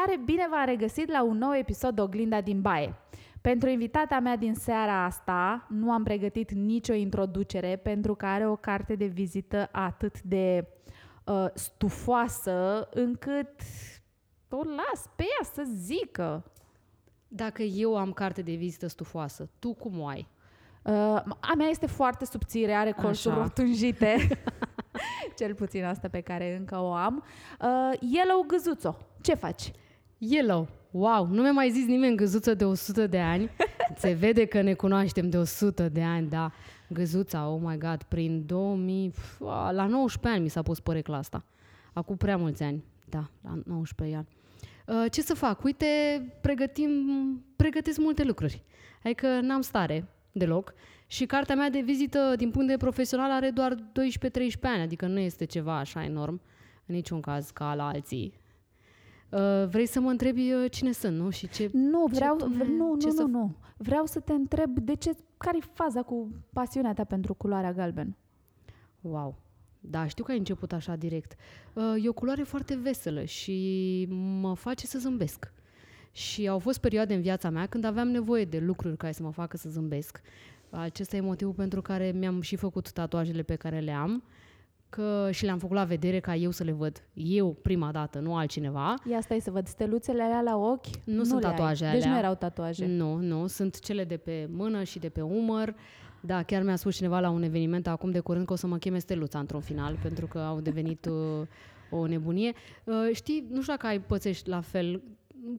Salutare, bine v-am regăsit la un nou episod Oglinda din Baie. Pentru invitata mea din seara asta nu am pregătit nicio introducere pentru că are o carte de vizită atât de uh, stufoasă încât o las pe ea să zică. Dacă eu am carte de vizită stufoasă, tu cum o ai? Uh, a mea este foarte subțire, are colțuri Așa. rotunjite. Cel puțin asta pe care încă o am. Uh, Yellow Gâzuțo, ce faci? Yellow. Wow, nu mi-a mai zis nimeni găzuță de 100 de ani. Se vede că ne cunoaștem de 100 de ani, da. Găzuța, oh my god, prin 2000... pf, La 19 ani mi s-a pus porecla asta. Acum prea mulți ani. Da, la 19 ani. Uh, Ce să fac? Uite, pregătim, pregătesc multe lucruri. Adică n-am stare deloc. Și cartea mea de vizită, din punct de vedere profesional, are doar 12-13 ani, adică nu este ceva așa enorm, în niciun caz ca la alții. Uh, vrei să mă întrebi uh, cine sunt, nu? Și ce... Nu, ce vreau, pune- vre- nu, ce nu, să nu, nu. Vreau să te întreb de ce, care e faza cu pasiunea ta pentru culoarea galben? Wow! Da, știu că ai început așa direct. Uh, E o culoare foarte veselă și mă face să zâmbesc. Și au fost perioade în viața mea când aveam nevoie de lucruri care să mă facă să zâmbesc. Acesta e motivul pentru care mi-am și făcut tatuajele pe care le am că și le-am făcut la vedere ca eu să le văd. Eu prima dată, nu altcineva. Ia stai să văd, steluțele alea la ochi? Nu sunt le ai. tatuaje Deci alea. nu erau tatuaje. Nu, nu, sunt cele de pe mână și de pe umăr. Da, chiar mi-a spus cineva la un eveniment acum de curând că o să mă cheme Steluța într-un final, pentru că au devenit uh, o nebunie. Uh, știi, nu știu dacă ai pățești la fel,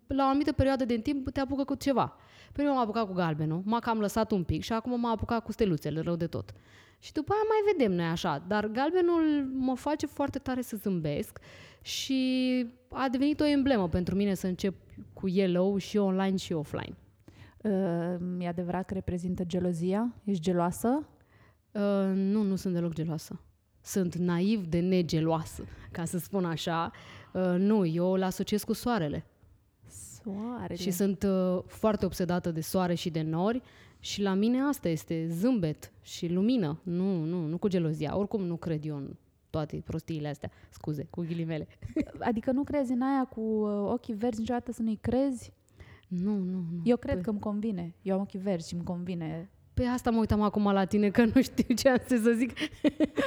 la o anumită perioadă de timp te apucă cu ceva. Prima m-a apucat cu galbenul, m-a cam lăsat un pic și acum m-a apucat cu steluțele, rău de tot. Și după aia mai vedem noi așa, dar galbenul mă face foarte tare să zâmbesc și a devenit o emblemă pentru mine să încep cu yellow și online și offline. Uh, e adevărat că reprezintă gelozia? Ești geloasă? Uh, nu, nu sunt deloc geloasă. Sunt naiv de negeloasă, ca să spun așa. Uh, nu, eu îl asociez cu soarele. Soarele. Și sunt uh, foarte obsedată de soare și de nori și la mine asta este zâmbet și lumină. Nu, nu, nu cu gelozia. Oricum nu cred eu în toate prostiile astea. Scuze, cu ghilimele. Adică nu crezi în aia cu uh, ochii verzi niciodată să nu-i crezi? Nu, nu, nu. Eu cred că îmi convine. Eu am ochii verzi și îmi convine. Pe asta mă uitam acum la tine, că nu știu ce am să zic.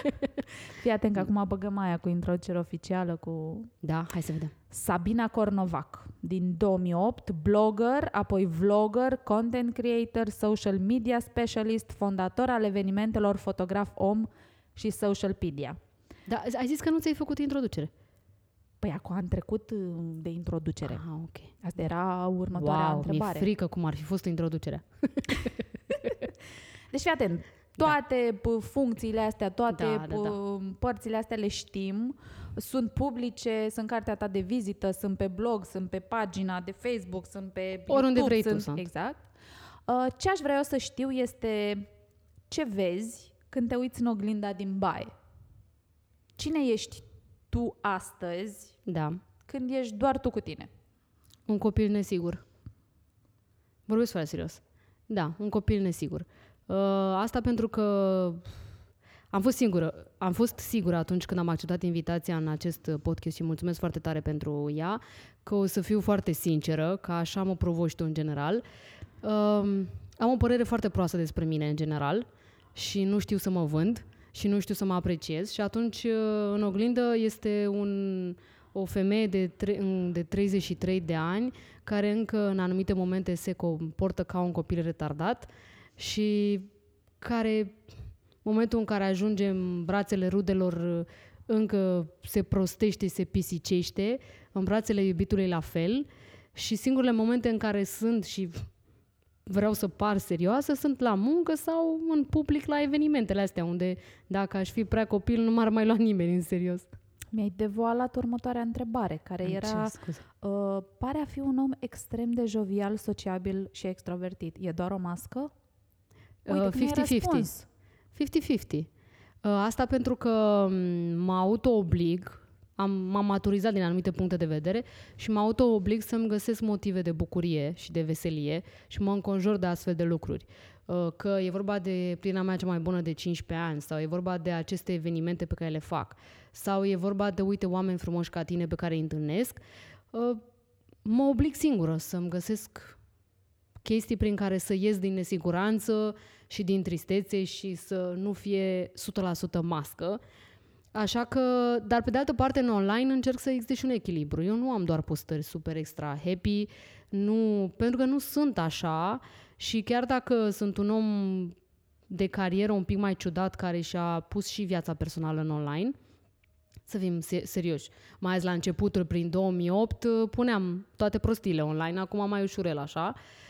Fii atent că acum băgăm aia cu introducere oficială cu Da, hai să vedem. Sabina Cornovac, din 2008, blogger, apoi vlogger, content creator, social media specialist, fondator al evenimentelor fotograf om și socialpedia. Da, ai zis că nu ți-ai făcut introducere. Păi acum am trecut uh, de introducere. Ah, ok. Asta era următoarea wow, întrebare. mi-e frică cum ar fi fost introducerea. Deci fii atent, toate da. funcțiile astea, toate Da, da, da. p- părțile astea le știm, sunt publice, sunt cartea ta de vizită, sunt pe blog, sunt pe pagina de Facebook, sunt pe Oriunde YouTube, vrei tu sunt, sunt. Exact. Uh, Ce aș vrea eu să știu este ce vezi când te uiți în oglinda din baie. Cine ești tu astăzi Da. când ești doar tu cu tine? Un copil nesigur. Vorbesc foarte serios. Da, un copil nesigur. Uh, asta pentru că am fost singură. Am fost sigură atunci când am acceptat invitația în acest podcast și mulțumesc foarte tare pentru ea, că o să fiu foarte sinceră, că așa mă provoci tu în general. Uh, am o părere foarte proastă despre mine în general și nu știu să mă vând și nu știu să mă apreciez și atunci uh, în oglindă este un, o femeie de, tre- de 33 de ani care încă în anumite momente se comportă ca un copil retardat și care momentul în care ajunge în brațele rudelor încă se prostește, se pisicește, în brațele iubitului la fel și singurele momente în care sunt și vreau să par serioasă sunt la muncă sau în public la evenimentele astea, unde dacă aș fi prea copil nu m-ar mai lua nimeni în serios. Mi-ai devoalat următoarea întrebare, care Îmi era... cer scuze. Uh, pare a fi un om extrem de jovial, sociabil și extrovertit. E doar o mască? Uite Uh, că mi-ai 50-50. răspuns. 50-50. Uh, Asta pentru că m, mă auto-oblig, am, m-am maturizat din anumite puncte de vedere și mă auto-oblig să-mi găsesc motive de bucurie și de veselie și mă înconjur de astfel de lucruri. Uh, Că e vorba de prietena mea cea mai bună de 15 ani sau e vorba de aceste evenimente pe care le fac sau e vorba de, uite, oameni frumoși ca tine pe care îi întâlnesc. Uh, mă oblig singură să-mi găsesc chestii prin care să ies din nesiguranță și din tristețe și să nu fie 100% mască. Așa că, dar pe de altă parte, în online încerc să existe și un echilibru. Eu nu am doar postări super extra happy, nu, pentru că nu sunt așa și chiar dacă sunt un om de carieră un pic mai ciudat care și-a pus și viața personală în online, să fim serioși. Mai ales la începutul, prin 2008, puneam toate prostiile online, acum mai ușurel așa. Uh,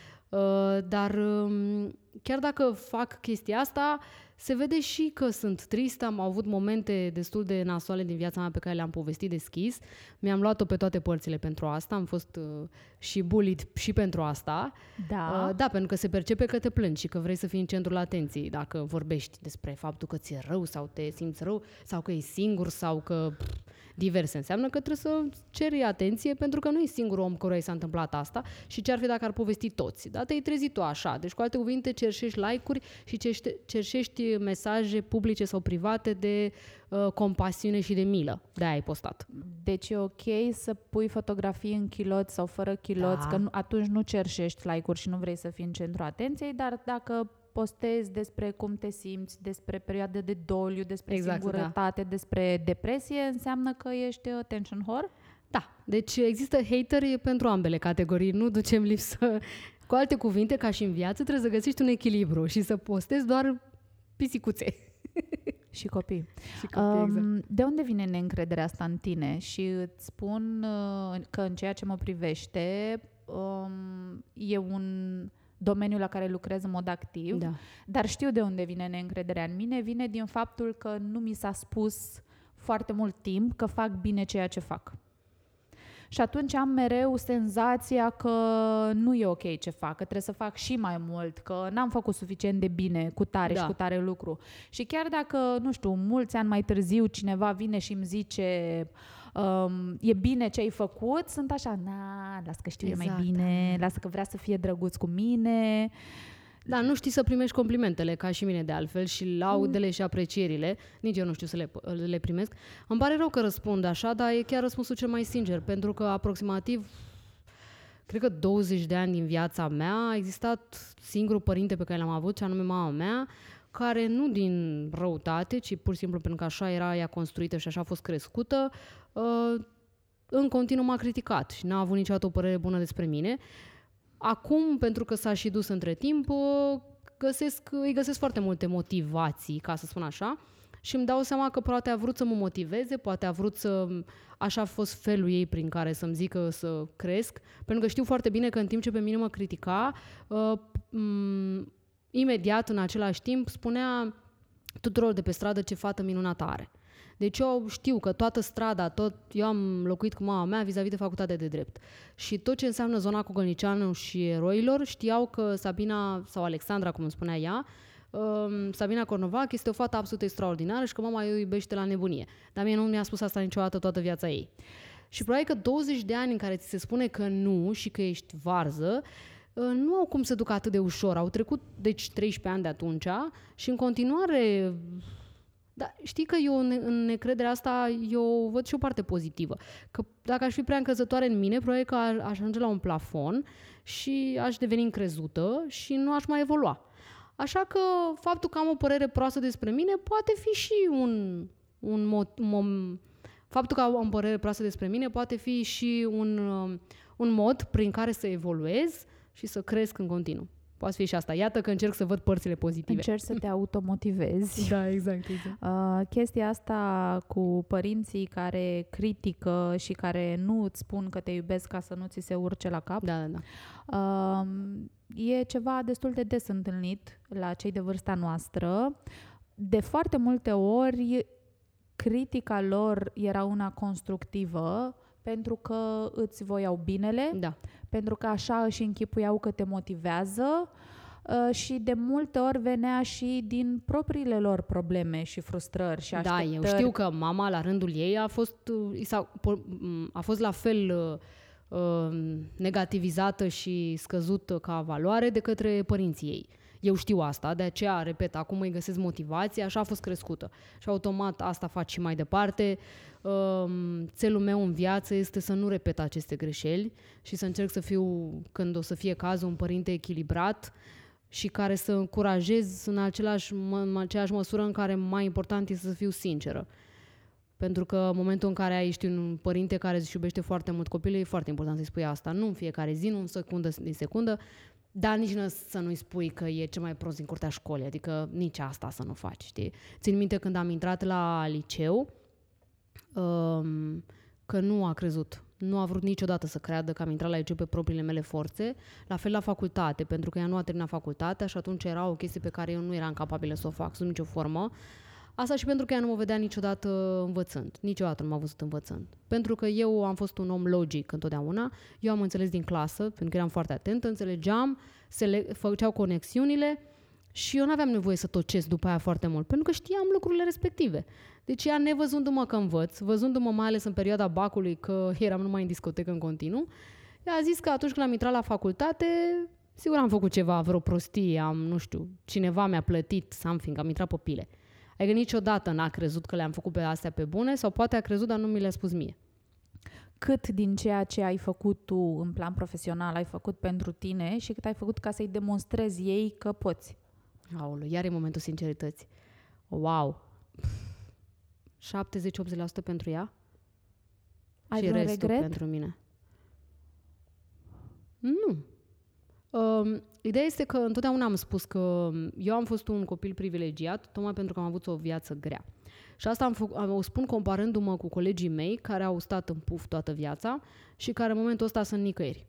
dar um, chiar dacă fac chestia asta, se vede și că sunt tristă, am avut momente destul de nasoale din viața mea pe care le-am povestit deschis. Mi-am luat-o pe toate părțile pentru asta, am fost uh, și bullied și pentru asta. Da. Uh, da, pentru că se percepe că te plângi și că vrei să fii în centrul atenției dacă vorbești despre faptul că ți-e rău sau te simți rău sau că e singur sau că pff, diverse. Înseamnă că trebuie să ceri atenție pentru că nu e singurul om căruia i s-a întâmplat asta și ce ar fi dacă ar povesti toți. Da, te-ai trezit tu așa. Deci, cu alte cuvinte, cerșești like-uri și cerșești mesaje publice sau private de uh, compasiune și de milă. De ai postat. Deci e ok să pui fotografii în chiloți sau fără chiloți, da. că nu, atunci nu cerșești like-uri și nu vrei să fii în centrul atenției, dar dacă postezi despre cum te simți, despre perioade de doliu, despre exact, singurătate, da. despre depresie, înseamnă că ești attention whore? Da, deci există hateri pentru ambele categorii, nu ducem lipsă. Cu alte cuvinte, ca și în viață, trebuie să găsești un echilibru și să postezi doar pisicuțe. Și copii. Și copii, exact. um, De unde vine neîncrederea asta în tine? Și îți spun uh, că în ceea ce mă privește um, e un domeniul la care lucrez în mod activ, da. dar știu de unde vine neîncrederea în mine. Vine din faptul că nu mi s-a spus foarte mult timp că fac bine ceea ce fac. Și atunci am mereu senzația că nu e ok ce fac, că trebuie să fac și mai mult, că n-am făcut suficient de bine cu tare da. și cu tare lucru. Și chiar dacă, nu știu, mulți ani mai târziu cineva vine și îmi zice um, e bine ce ai făcut, sunt așa, na, lasă că știu exact, eu mai exact, bine, da. lasă că vrea să fie drăguț cu mine. Da, nu știi să primești complimentele, ca și mine de altfel, și laudele și aprecierile. Nici eu nu știu să le, le primesc. Îmi pare rău că răspund așa, dar e chiar răspunsul cel mai sincer, pentru că aproximativ cred că 20 de ani din viața mea a existat singurul părinte pe care l-am avut, ce anume mama mea, care nu din răutate, ci pur și simplu pentru că așa era ea construită și așa a fost crescută, uh, în continuu m-a criticat și n-a avut niciodată o părere bună despre mine. Acum, pentru că s-a și dus între timp, uh, găsesc, îi găsesc foarte multe motivații, ca să spun așa, și îmi dau seama că poate a vrut să mă motiveze, poate a vrut să... Așa a fost felul ei prin care să-mi zică să cresc, pentru că știu foarte bine că în timp ce pe mine mă critica, uh, m- imediat, în același timp, spunea tuturor de pe stradă ce fată minunată are. Deci eu știu că toată strada, tot, eu am locuit cu mama mea vis-a-vis de facultate de drept. Și tot ce înseamnă zona Cogălnicianu și eroilor, știau că Sabina, sau Alexandra, cum îmi spunea ea, um, Sabina Cornovac este o fată absolut extraordinară și că mama eu iubește la nebunie. Dar mie nu mi-a spus asta niciodată toată viața ei. Și probabil că 20 de ani în care ți se spune că nu și că ești varză, uh, nu au cum să ducă atât de ușor. Au trecut, deci, 13 ani de atunci și în continuare dar știi că eu în necrederea asta eu văd și o parte pozitivă. Că dacă aș fi prea încrezătoare în mine, probabil că aș ajunge la un plafon și aș deveni încrezută și nu aș mai evolua. Așa că faptul că am o părere proastă despre mine poate fi și un, un mod, mom, faptul că am o părere proastă despre mine poate fi și un, un mod prin care să evoluez și să cresc în continuu. Poate fi și asta. Iată că încerc să văd părțile pozitive. Încerci să te automotivezi. da, exact. exact. Uh, chestia asta cu părinții care critică și care nu îți spun că te iubesc ca să nu ți se urce la cap. Da, da, da. Uh, e ceva destul de des întâlnit la cei de vârsta noastră. De foarte multe ori, critica lor era una constructivă, pentru că îți voiau binele, da. Pentru că așa își închipuiau că te motivează uh, și de multe ori venea și din propriile lor probleme și frustrări și așteptări. Da, eu știu că mama la rândul ei a fost, uh, a fost la fel uh, negativizată și scăzută ca valoare de către părinții ei. Eu știu asta, de aceea, repet, acum îi găsesc motivație, așa a fost crescută. Și automat asta fac și mai departe. Um, țelul meu în viață este să nu repet aceste greșeli și să încerc să fiu, când o să fie cazul, un părinte echilibrat și care să încurajez în, același, în aceeași măsură în care mai important este să fiu sinceră. Pentru că în momentul în care ai, ești un părinte care își iubește foarte mult copilul, e foarte important să-i spui asta. Nu în fiecare zi, nu în secundă din secundă, dar nici nu să nu-i spui că e cel mai prost din curtea școlii. Adică nici asta să nu faci, știi? Țin minte când am intrat la liceu, um, că nu a crezut. Nu a vrut niciodată să creadă că am intrat la liceu pe propriile mele forțe. La fel la facultate, pentru că ea nu a terminat facultatea și atunci era o chestie pe care eu nu eram capabilă să o fac sub nicio formă. Asta și pentru că ea nu mă vedea niciodată învățând. Niciodată nu m-a văzut învățând. Pentru că eu am fost un om logic întotdeauna. Eu am înțeles din clasă, pentru că eram foarte atent, înțelegeam, se le făceau conexiunile și eu nu aveam nevoie să tocesc după aia foarte mult, pentru că știam lucrurile respective. Deci ea, nevăzându-mă că învăț, văzându-mă mai ales în perioada bacului, că eram numai în discotecă în continuu, ea a zis că atunci când am intrat la facultate, sigur am făcut ceva, vreo prostie, am, nu știu, cineva mi-a plătit something, am intrat pe pile. Adică niciodată n-a crezut că le-am făcut pe astea pe bune sau poate a crezut, dar nu mi le-a spus mie. Cât din ceea ce ai făcut tu în plan profesional ai făcut pentru tine și cât ai făcut ca să-i demonstrezi ei că poți? Aoleu, iar e momentul sincerității. Wow! 70-80% pentru ea Ai și vreun restul regret? pentru mine. Nu. Um, ideea este că întotdeauna am spus că eu am fost un copil privilegiat tocmai pentru că am avut o viață grea. Și asta am făc, am, o spun comparându-mă cu colegii mei care au stat în puf toată viața și care în momentul ăsta sunt nicăieri.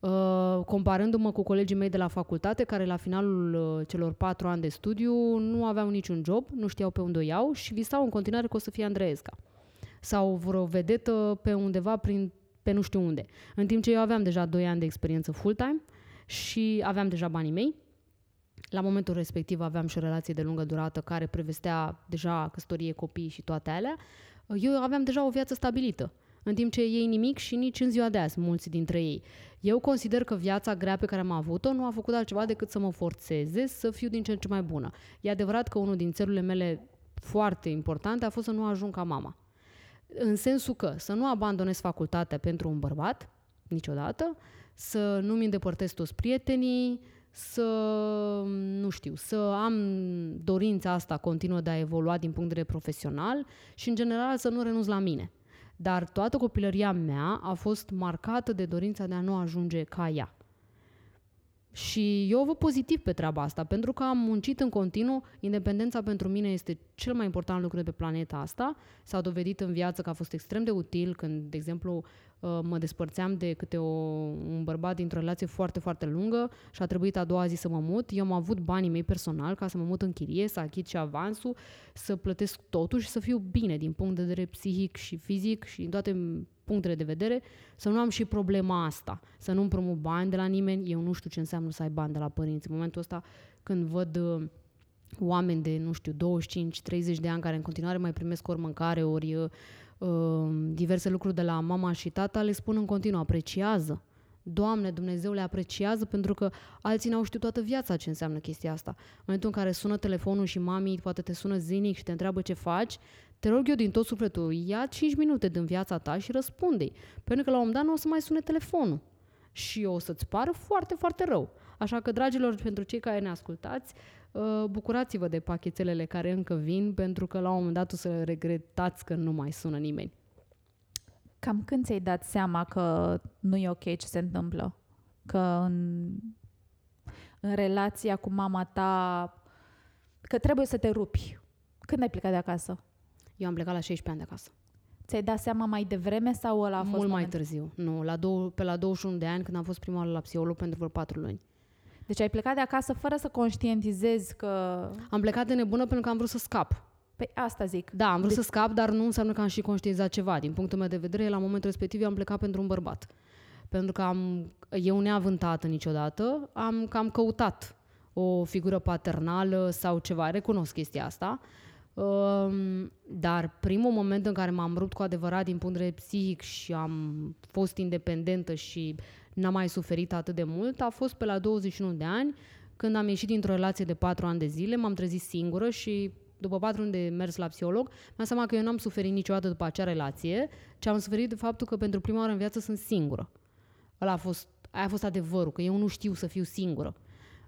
Uh, comparându-mă cu colegii mei de la facultate, care la finalul uh, celor patru ani de studiu nu aveau niciun job, nu știau pe unde o iau și visau în continuare că o să fie Andreesca. Sau vreo vedetă pe undeva prin, pe nu știu unde. În timp ce eu aveam deja 2 ani de experiență full-time și aveam deja banii mei. La momentul respectiv aveam și o relație de lungă durată care prevestea deja căsătorie, copii și toate alea. Eu aveam deja o viață stabilită în timp ce ei nimic și nici în ziua de azi, mulți dintre ei. Eu consider că viața grea pe care am avut-o nu a făcut altceva decât să mă forțeze să fiu din ce în ce mai bună. E adevărat că unul din țelurile mele foarte importante a fost să nu ajung ca mama. În sensul că să nu abandonez facultatea pentru un bărbat, niciodată, să nu-mi îndepărtez toți prietenii, să, nu știu, să am dorința asta continuă de a evolua din punct de vedere profesional și, în general, să nu renunț la mine. Dar toată copilăria mea a fost marcată de dorința de a nu ajunge ca ea. Și eu văd pozitiv pe treaba asta, pentru că am muncit în continuu. Independența pentru mine este cel mai important lucru de pe planeta asta. S-a dovedit în viață că a fost extrem de util când, de exemplu, uh, mă despărțeam de câte o, un bărbat dintr-o relație foarte, foarte lungă și a trebuit a doua zi să mă mut. Eu am avut banii mei personal ca să mă mut în chirie, să achit și avansul, să plătesc totul și să fiu bine din punct de vedere psihic și fizic și din toate punctele de vedere, să nu am și problema asta, să nu împrumut bani de la nimeni, eu nu știu ce înseamnă să ai bani de la părinți. În momentul ăsta, când văd uh, oameni de, nu știu, 25-30 de ani care în continuare mai primesc ori mâncare, ori uh, diverse lucruri de la mama și tata, le spun în continuu, apreciază. Doamne, Dumnezeu le apreciază pentru că alții n-au știut toată viața ce înseamnă chestia asta. În momentul în care sună telefonul și mami poate te sună zilnic și te întreabă ce faci, te rog eu din tot sufletul, ia 5 minute din viața ta și răspunde Pentru că la un moment dat nu o să mai sune telefonul. Și o să-ți pară foarte, foarte rău. Așa că, dragilor, pentru cei care ne ascultați, uh, bucurați-vă de pachetelele care încă vin, pentru că la un moment dat o să regretați că nu mai sună nimeni. Cam când ți-ai dat seama că nu e ok ce se întâmplă? Că în, în relația cu mama ta, că trebuie să te rupi. Când ai plecat de acasă? Eu am plecat la 16 ani de acasă. Ți-ai dat seama mai devreme sau ăla a fost Mult mai momentul? târziu. Nu, la dou- pe la 21 de ani, când am fost prima oară la psiholog pentru vreo 4 luni. Deci ai plecat de acasă fără să conștientizezi că... Am plecat de nebună pentru că am vrut să scap. Păi asta zic. Da, am vrut Deci- să scap, dar nu înseamnă că am și conștientizat ceva. Din punctul meu de vedere, la momentul respectiv eu am plecat pentru un bărbat. Pentru că am, eu neavântată niciodată, am cam căutat o figură paternală sau ceva, recunosc chestia asta. Um, dar primul moment în care m-am rupt cu adevărat din punct de vedere psihic și am fost independentă și n-am mai suferit atât de mult a fost pe la 21 de ani Când am ieșit dintr-o relație de patru ani de zile, m-am trezit singură și după patru ani de mers la psiholog, mi-am seama că eu n-am suferit niciodată după acea relație, ci am suferit de faptul că pentru prima oară în viață sunt singură. Ăla a fost, aia a fost adevărul, că eu nu știu să fiu singură.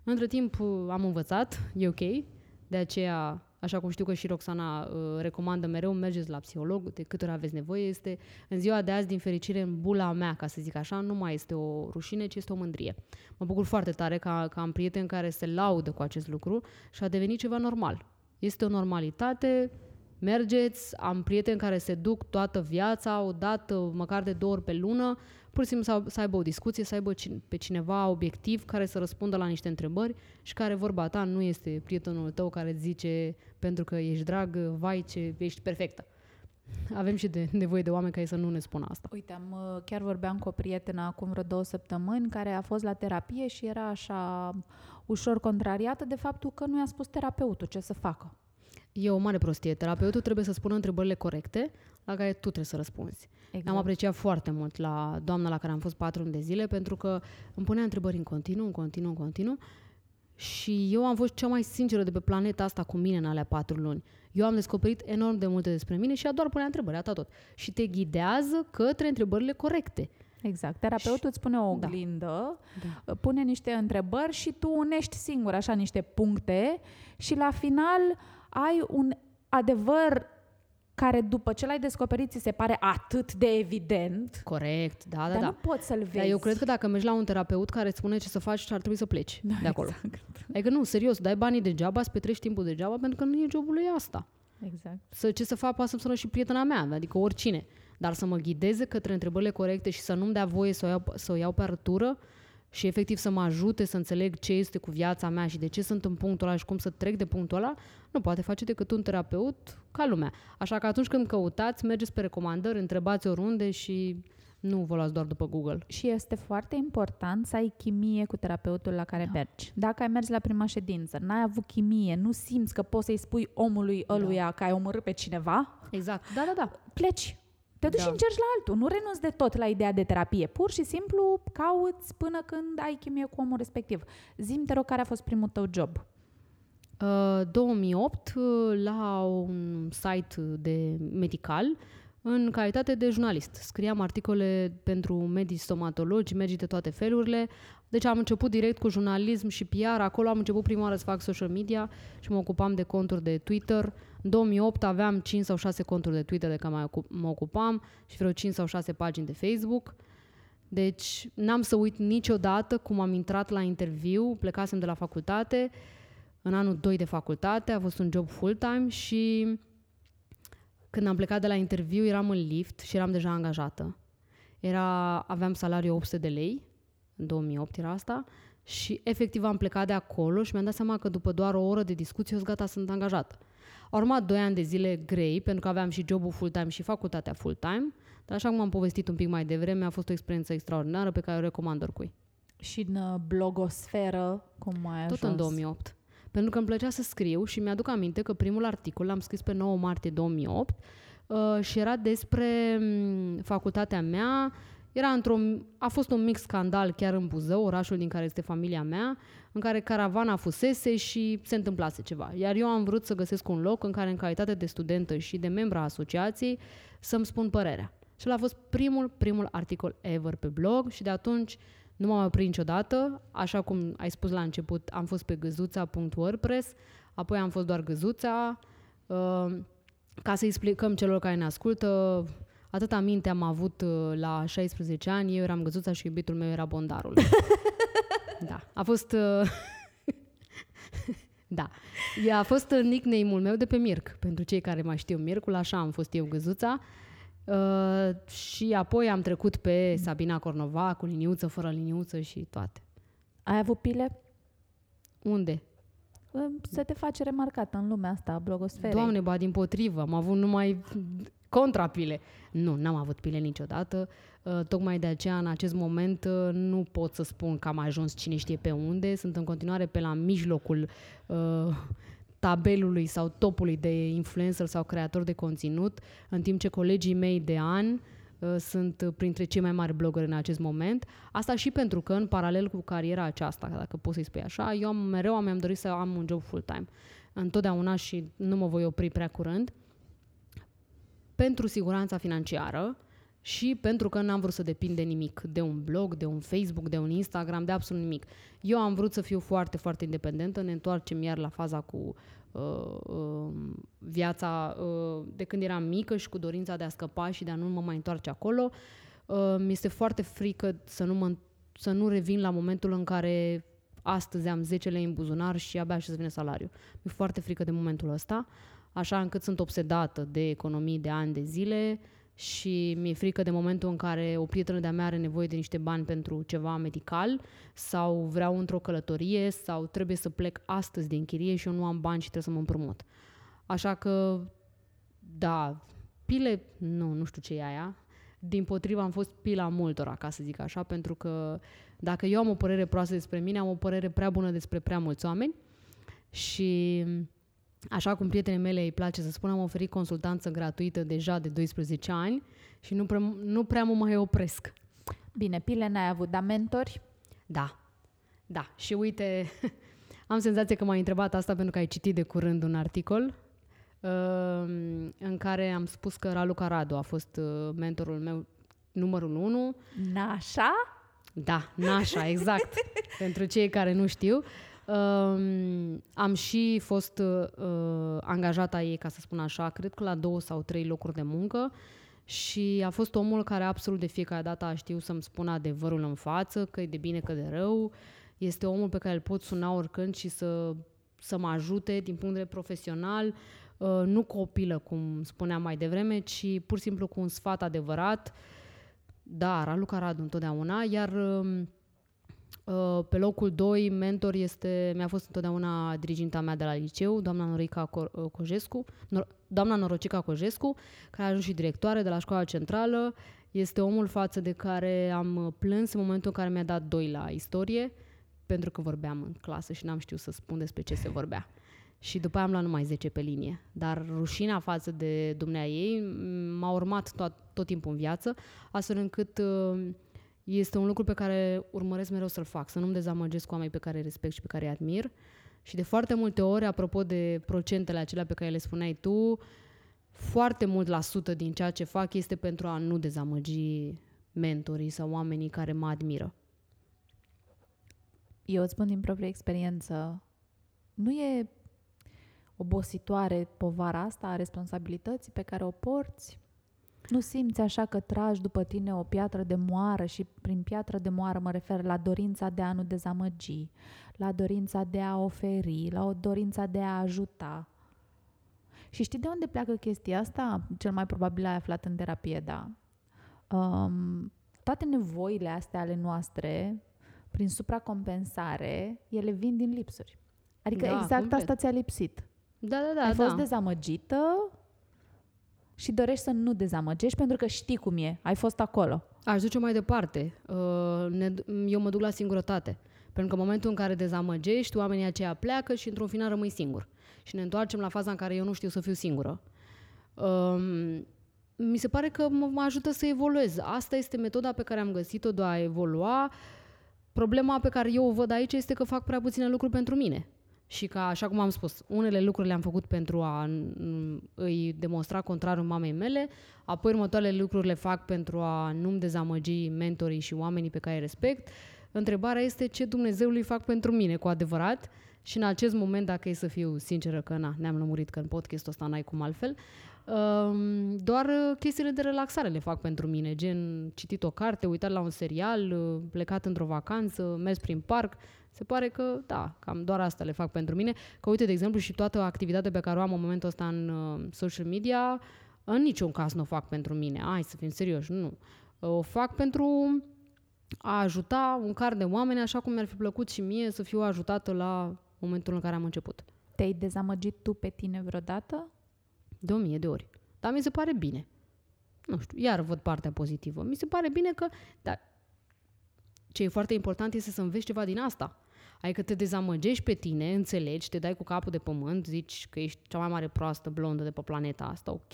Între timp am învățat, e ok, de aceea așa cum știu că și Roxana uh, recomandă mereu, mergeți la psiholog de câte ori aveți nevoie, este în ziua de azi, din fericire, în bula mea, ca să zic așa, nu mai este o rușine, ci este o mândrie. Mă bucur foarte tare că, că am prieteni care se laudă cu acest lucru și a devenit ceva normal. Este o normalitate, mergeți, am prieteni care se duc toată viața, o dată, măcar de două ori pe lună, pur și simplu să, să aibă o discuție, să aibă pe cineva obiectiv care să răspundă la niște întrebări și care vorba ta nu este prietenul tău care îți zice pentru că ești drag, vai ce ești perfectă. Avem și de nevoie de oameni care să nu ne spună asta. Uite, am, uh, chiar vorbeam cu o prietenă acum vreo două săptămâni care a fost la terapie și era așa ușor contrariată de faptul că nu i-a spus terapeutul ce să facă. E o mare prostie. Terapeutul trebuie să spună întrebările corecte la care tu trebuie să răspunzi. Exact. Am apreciat foarte mult la doamna la care am fost patru luni de zile pentru că îmi punea întrebări în continuu, în continuu, în continuu și eu am fost cea mai sinceră de pe planeta asta cu mine în alea patru luni. Eu am descoperit enorm de multe despre mine și ea doar punea întrebări, atât tot. Și te ghidează către întrebările corecte. Exact. Terapeutul și... îți pune o da. oglindă, da. Da. pune niște întrebări și tu unești singur așa niște puncte și la final ai un adevăr care după ce l-ai descoperit ți se pare atât de evident. Corect, da, da, dar da. nu poți să-l vezi. Dar eu cred că dacă mergi la un terapeut care îți spune ce să faci, ar trebui să pleci da, de acolo. Exact. Adică nu, serios, dai banii degeaba, îți petreci timpul degeaba, pentru că nu e jobul lui asta. Exact. Să, ce să fac, poate să-mi sună și prietena mea, adică oricine. Dar să mă ghideze către întrebările corecte și să nu-mi dea voie să o iau, să o iau pe arătură, și efectiv să mă ajute să înțeleg ce este cu viața mea și de ce sunt în punctul ăla și cum să trec de punctul ăla, nu poate face decât un terapeut ca lumea. Așa că atunci când căutați, mergeți pe recomandări, întrebați oriunde și nu vă luați doar după Google. Și este foarte important să ai chimie cu terapeutul la care da. mergi. Dacă ai mers la prima ședință, n-ai avut chimie, nu simți că poți să-i spui omului ăluia da. că ai omorât pe cineva, exact. Da, da, da. Pleci. Te duci da. și încerci la altul. Nu renunți de tot la ideea de terapie. Pur și simplu cauți până când ai chimie cu omul respectiv. Zim, te rog, care a fost primul tău job? Uh, 2008, uh, la un site de medical, în calitate de jurnalist. Scriam articole pentru medii stomatologi, medii de toate felurile. Deci am început direct cu jurnalism și PR. Acolo am început prima oară să fac social media și mă ocupam de conturi de Twitter, în 2008 aveam 5 sau 6 conturi de Twitter de care mă ocupam și vreo 5 sau 6 pagini de Facebook. Deci n-am să uit niciodată cum am intrat la interviu, plecasem de la facultate, în anul 2 de facultate, a fost un job full-time și când am plecat de la interviu eram în lift și eram deja angajată. Era, aveam salariu 800 de lei, în 2008 era asta, și efectiv am plecat de acolo și mi-am dat seama că după doar o oră de discuție eu sunt gata, sunt angajată. Au urmat doi ani de zile grei, pentru că aveam și jobul full-time și facultatea full-time, dar așa cum am povestit un pic mai devreme, a fost o experiență extraordinară pe care o recomand oricui. Și în uh, blogosferă, cum ai Tot ajuns? în 2008. Pentru că îmi plăcea să scriu și mi-aduc aminte că primul articol l-am scris pe 9 martie 2008 uh, și era despre um, facultatea mea, era într-o, a fost un mic scandal chiar în Buzău, orașul din care este familia mea, în care caravana fusese și se întâmplase ceva. Iar eu am vrut să găsesc un loc în care, în calitate de studentă și de membra asociației, să-mi spun părerea. Și ăla a fost primul, primul articol ever pe blog și de atunci nu m-am oprit niciodată. Așa cum ai spus la început, am fost pe găzuța.wordpress, apoi am fost doar găzuța. Uh, ca să explicăm celor care ne ascultă, atâta minte am avut uh, la 16 ani, eu eram găzuța și iubitul meu era bondarul. da, a fost... Uh, da, a fost nickname-ul meu de pe Mirc. Pentru cei care mai știu Mircul, așa am fost eu găzuța. Uh, și apoi am trecut pe Sabina Cornova cu liniuță, fără liniuță și toate. Ai avut pile? Unde? Să te faci remarcată în lumea asta a blogosferei. Doamne, ba din potrivă, am avut numai contrapile. Nu, n-am avut pile niciodată. Uh, tocmai de aceea, în acest moment, uh, nu pot să spun că am ajuns cine știe pe unde. Sunt în continuare pe la mijlocul uh, tabelului sau topului de influencer sau creator de conținut, în timp ce colegii mei de an uh, sunt printre cei mai mari blogări în acest moment. Asta și pentru că, în paralel cu cariera aceasta, dacă poți să-i spui așa, eu am, mereu am dorit să am un job full-time. Întotdeauna și nu mă voi opri prea curând. Pentru siguranța financiară, și pentru că n-am vrut să depind de nimic, de un blog, de un Facebook, de un Instagram, de absolut nimic. Eu am vrut să fiu foarte, foarte independentă, ne întoarcem iar la faza cu uh, uh, viața uh, de când eram mică și cu dorința de a scăpa și de a nu mă mai întoarce acolo. Uh, mi este foarte frică să nu, mă, să nu revin la momentul în care astăzi am 10 lei în buzunar și abia și să vine salariu. Mi-e foarte frică de momentul ăsta, așa încât sunt obsedată de economii de ani de zile, uh, și mi-e frică de momentul în care o prietenă de-a mea are nevoie de niște bani pentru ceva medical sau vreau într-o călătorie sau trebuie să plec astăzi din chirie și eu nu am bani și trebuie să mă împrumut. Așa că, da, pile, nu, nu știu ce e aia. Din potriva am fost pila multora, ca să zic așa, pentru că dacă eu am o părere proastă despre mine, am o părere prea bună despre prea mulți oameni și Așa cum prietenii mele îi place să spun, am oferit consultanță gratuită deja de 12 ani și nu prea, nu prea mă mai opresc. Bine, pile n-ai avut, dar mentori? Da, da. Și uite, am senzația că m-ai întrebat asta pentru că ai citit de curând un articol uh, în care am spus că Raluca Radu a fost uh, mentorul meu numărul 1. Nașa? Da, Nașa, exact. pentru cei care nu știu. Uh, am și fost uh, angajată a ei, ca să spun așa, cred că la două sau trei locuri de muncă și a fost omul care absolut de fiecare dată a știut să-mi spună adevărul în față, că e de bine, că de rău. Este omul pe care îl pot suna oricând și să, să mă ajute din punct de vedere profesional, uh, nu copilă, cum spuneam mai devreme, ci pur și simplu cu un sfat adevărat. Da, Raluca Radu întotdeauna, iar uh, Uh, pe locul 2, mentor este, mi-a fost întotdeauna diriginta mea de la liceu, doamna Norica uh, Cojescu, doamna Norocica Cojescu, care a ajuns și directoare de la școala centrală. Este omul față de care am plâns în momentul în care mi-a dat doi la istorie, pentru că vorbeam în clasă și n-am știut să spun despre ce se vorbea. Și după aia am luat numai 10 pe linie. Dar rușinea față de dumnea ei m-a urmat tot, tot timpul în viață, astfel încât uh, este un lucru pe care urmăresc mereu să-l fac, să nu-mi dezamăgesc cu oamenii pe care îi respect și pe care îi admir. Și de foarte multe ori, apropo de procentele acelea pe care le spuneai tu, foarte mult la sută din ceea ce fac este pentru a nu dezamăgi mentorii sau oamenii care mă admiră. Eu îți spun din proprie experiență, nu e obositoare povara asta a responsabilității pe care o porți? Nu simți așa că tragi după tine o piatră de moară și prin piatră de moară mă refer la dorința de a nu dezamăgi, la dorința de a oferi, la o dorința de a ajuta. Și știi de unde pleacă chestia asta? Cel mai probabil ai aflat în terapie, da. Um, toate nevoile astea ale noastre, prin supracompensare, ele vin din lipsuri. Adică da, exact complet. asta ți-a lipsit. Da, da, da. Ai da. fost dezamăgită și dorești să nu dezamăgești pentru că știi cum e, ai fost acolo. Aș duce mai departe. Uh, eu mă duc la singurătate. Pentru că în momentul în care dezamăgești, oamenii aceia pleacă și într-un final rămâi singur. Și ne întoarcem la faza în care eu nu știu să fiu singură. Um, mi se pare că mă ajută să evoluez. Asta este metoda pe care am găsit-o de a evolua. Problema pe care eu o văd aici este că fac prea puține lucruri pentru mine și ca, așa cum am spus, unele lucruri le-am făcut pentru a îi demonstra contrarul mamei mele, apoi următoarele lucruri le fac pentru a nu-mi dezamăgi mentorii și oamenii pe care îi respect. Întrebarea este ce Dumnezeu îi fac pentru mine cu adevărat și în acest moment, dacă e să fiu sinceră că na, ne-am lămurit că în podcastul ăsta n-ai cum altfel, um, doar chestiile de relaxare le fac pentru mine, gen citit o carte, uitat la un serial, plecat într-o vacanță, mers prin parc, se pare că, da, cam doar asta le fac pentru mine. Că, uite, de exemplu, și toată activitatea pe care o am în momentul ăsta în uh, social media, în niciun caz nu o fac pentru mine. Hai să fim serioși, nu. O fac pentru a ajuta un car de oameni, așa cum mi-ar fi plăcut și mie să fiu ajutată la momentul în care am început. Te-ai dezamăgit tu pe tine vreodată? De o mie de ori. Dar mi se pare bine. Nu știu, iar văd partea pozitivă. Mi se pare bine că, dar ce e foarte important este să înveți ceva din asta. Adică te dezamăgești pe tine, înțelegi, te dai cu capul de pământ, zici că ești cea mai mare proastă blondă de pe planeta asta, ok,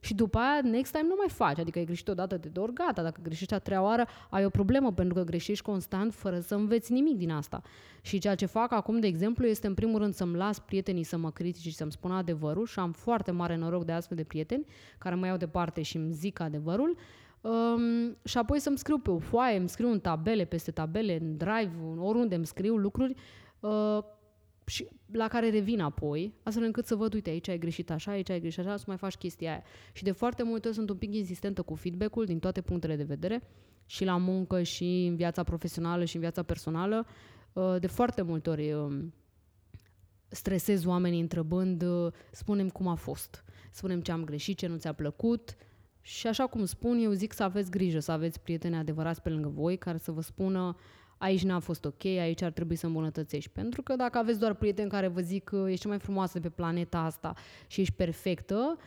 Și după aia, next time nu mai faci. Adică ai greșit o dată de două ori, gata. Dacă greșești a treia oară, ai o problemă, pentru că greșești constant fără să înveți nimic din asta. Și ceea ce fac acum, de exemplu, este în primul rând să-mi las prietenii să mă critice și să-mi spună adevărul și am foarte mare noroc de astfel de prieteni care mă iau departe și îmi zic adevărul. Um, și apoi să-mi scriu pe o foaie, îmi scriu în tabele, peste tabele, în drive, oriunde îmi scriu lucruri uh, și la care revin apoi, astfel încât să văd, uite, aici ai greșit așa, aici ai greșit așa, să mai faci chestia aia. Și de foarte multe ori sunt un pic insistentă cu feedback-ul din toate punctele de vedere, și la muncă, și în viața profesională, și în viața personală. Uh, de foarte multe ori um, stresez oamenii întrebând, uh, spunem cum a fost, spunem ce am greșit, ce nu ți-a plăcut, și așa cum spun, eu zic să aveți grijă, să aveți prieteni adevărați pe lângă voi care să vă spună aici n-a fost ok, aici ar trebui să îmbunătățești. Pentru că dacă aveți doar prieteni care vă zic că ești cea mai frumoasă de pe planeta asta și ești perfectă,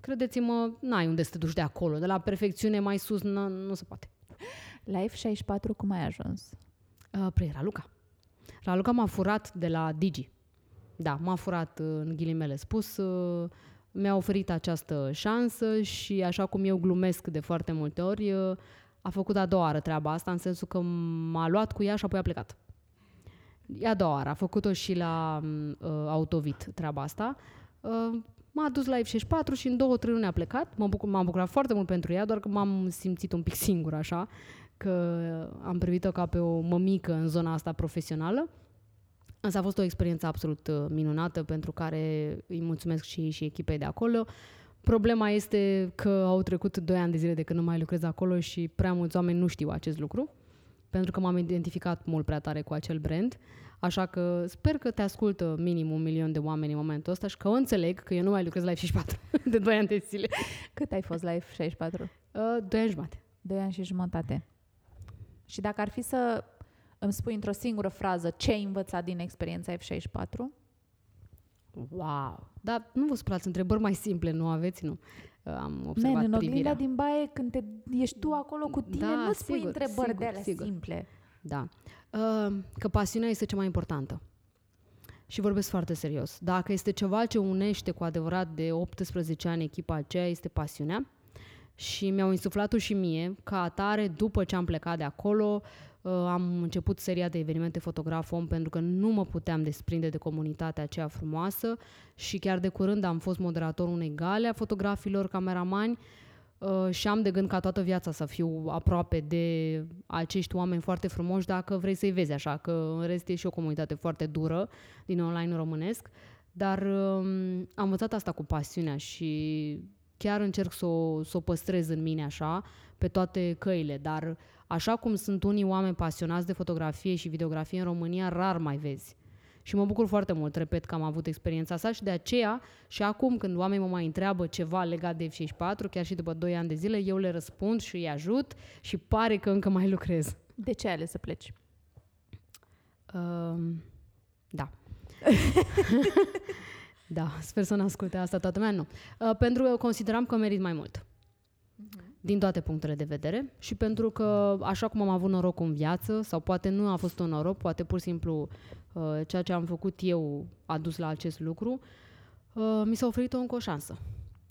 credeți-mă, n-ai unde să te duci de acolo. De la perfecțiune mai sus nu, nu se poate. La F64 cum ai ajuns? Uh, pre Raluca. Raluca m-a furat de la Digi. Da, m-a furat uh, în ghilimele spus. Uh, mi-a oferit această șansă și așa cum eu glumesc de foarte multe ori, uh, a făcut a doua oară treaba asta, în sensul că m-a luat cu ea și apoi a plecat. E a doua oară, a făcut-o și la uh, Autovit treaba asta. Uh, m-a dus la F64 și în două, trei luni a plecat. M-am, bucur, m-am bucurat foarte mult pentru ea, doar că m-am simțit un pic singur așa, că am privit-o ca pe o mămică în zona asta profesională. Însă a fost o experiență absolut uh, minunată pentru care îi mulțumesc și, și echipei de acolo. Problema este că au trecut 2 ani de zile de când nu mai lucrez acolo și prea mulți oameni nu știu acest lucru, pentru că m-am identificat mult prea tare cu acel brand. Așa că sper că te ascultă minim un milion de oameni în momentul ăsta și că o înțeleg că eu nu mai lucrez la F64 de 2 ani de zile. Cât ai fost la F64? Uh, 2 ani jumate. 2 ani și jumătate. Și dacă ar fi să îmi spui într-o singură frază ce ai învățat din experiența F64? Wow! Dar nu vă spălați întrebări mai simple, nu aveți, nu? Am observat Man, în privirea. din baie, când te, ești tu acolo cu tine, Da, nu spui sigur, întrebări sigur, de alea sigur. simple. Da. Uh, Că pasiunea este cea mai importantă. Și vorbesc foarte serios. Dacă este ceva ce unește cu adevărat de 18 ani echipa aceea, este pasiunea. Și mi-au insuflat-o și mie, ca atare, după ce am plecat de acolo, uh, am început seria de evenimente fotograf om pentru că nu mă puteam desprinde de comunitatea aceea frumoasă și chiar de curând am fost moderatorul unei gale a fotografilor, cameramani uh, și am de gând ca toată viața să fiu aproape de acești oameni foarte frumoși dacă vrei să-i vezi așa, că în rest e și o comunitate foarte dură din online românesc, dar um, am învățat asta cu pasiunea și chiar încerc să o, să o păstrez în mine așa, pe toate căile, dar așa cum sunt unii oameni pasionați de fotografie și videografie în România, rar mai vezi. Și mă bucur foarte mult, repet, că am avut experiența asta și de aceea și acum când oamenii mă mai întreabă ceva legat de F64, chiar și după 2 ani de zile, eu le răspund și îi ajut și pare că încă mai lucrez. De ce ai ales să pleci? Uh, da. da, sper să nu asculte asta toată lumea, nu. Uh, pentru că consideram că merit mai mult. Din toate punctele de vedere și pentru că, așa cum am avut noroc în viață, sau poate nu a fost un noroc, poate pur și simplu uh, ceea ce am făcut eu a dus la acest lucru, uh, mi s-a oferit o încă o șansă.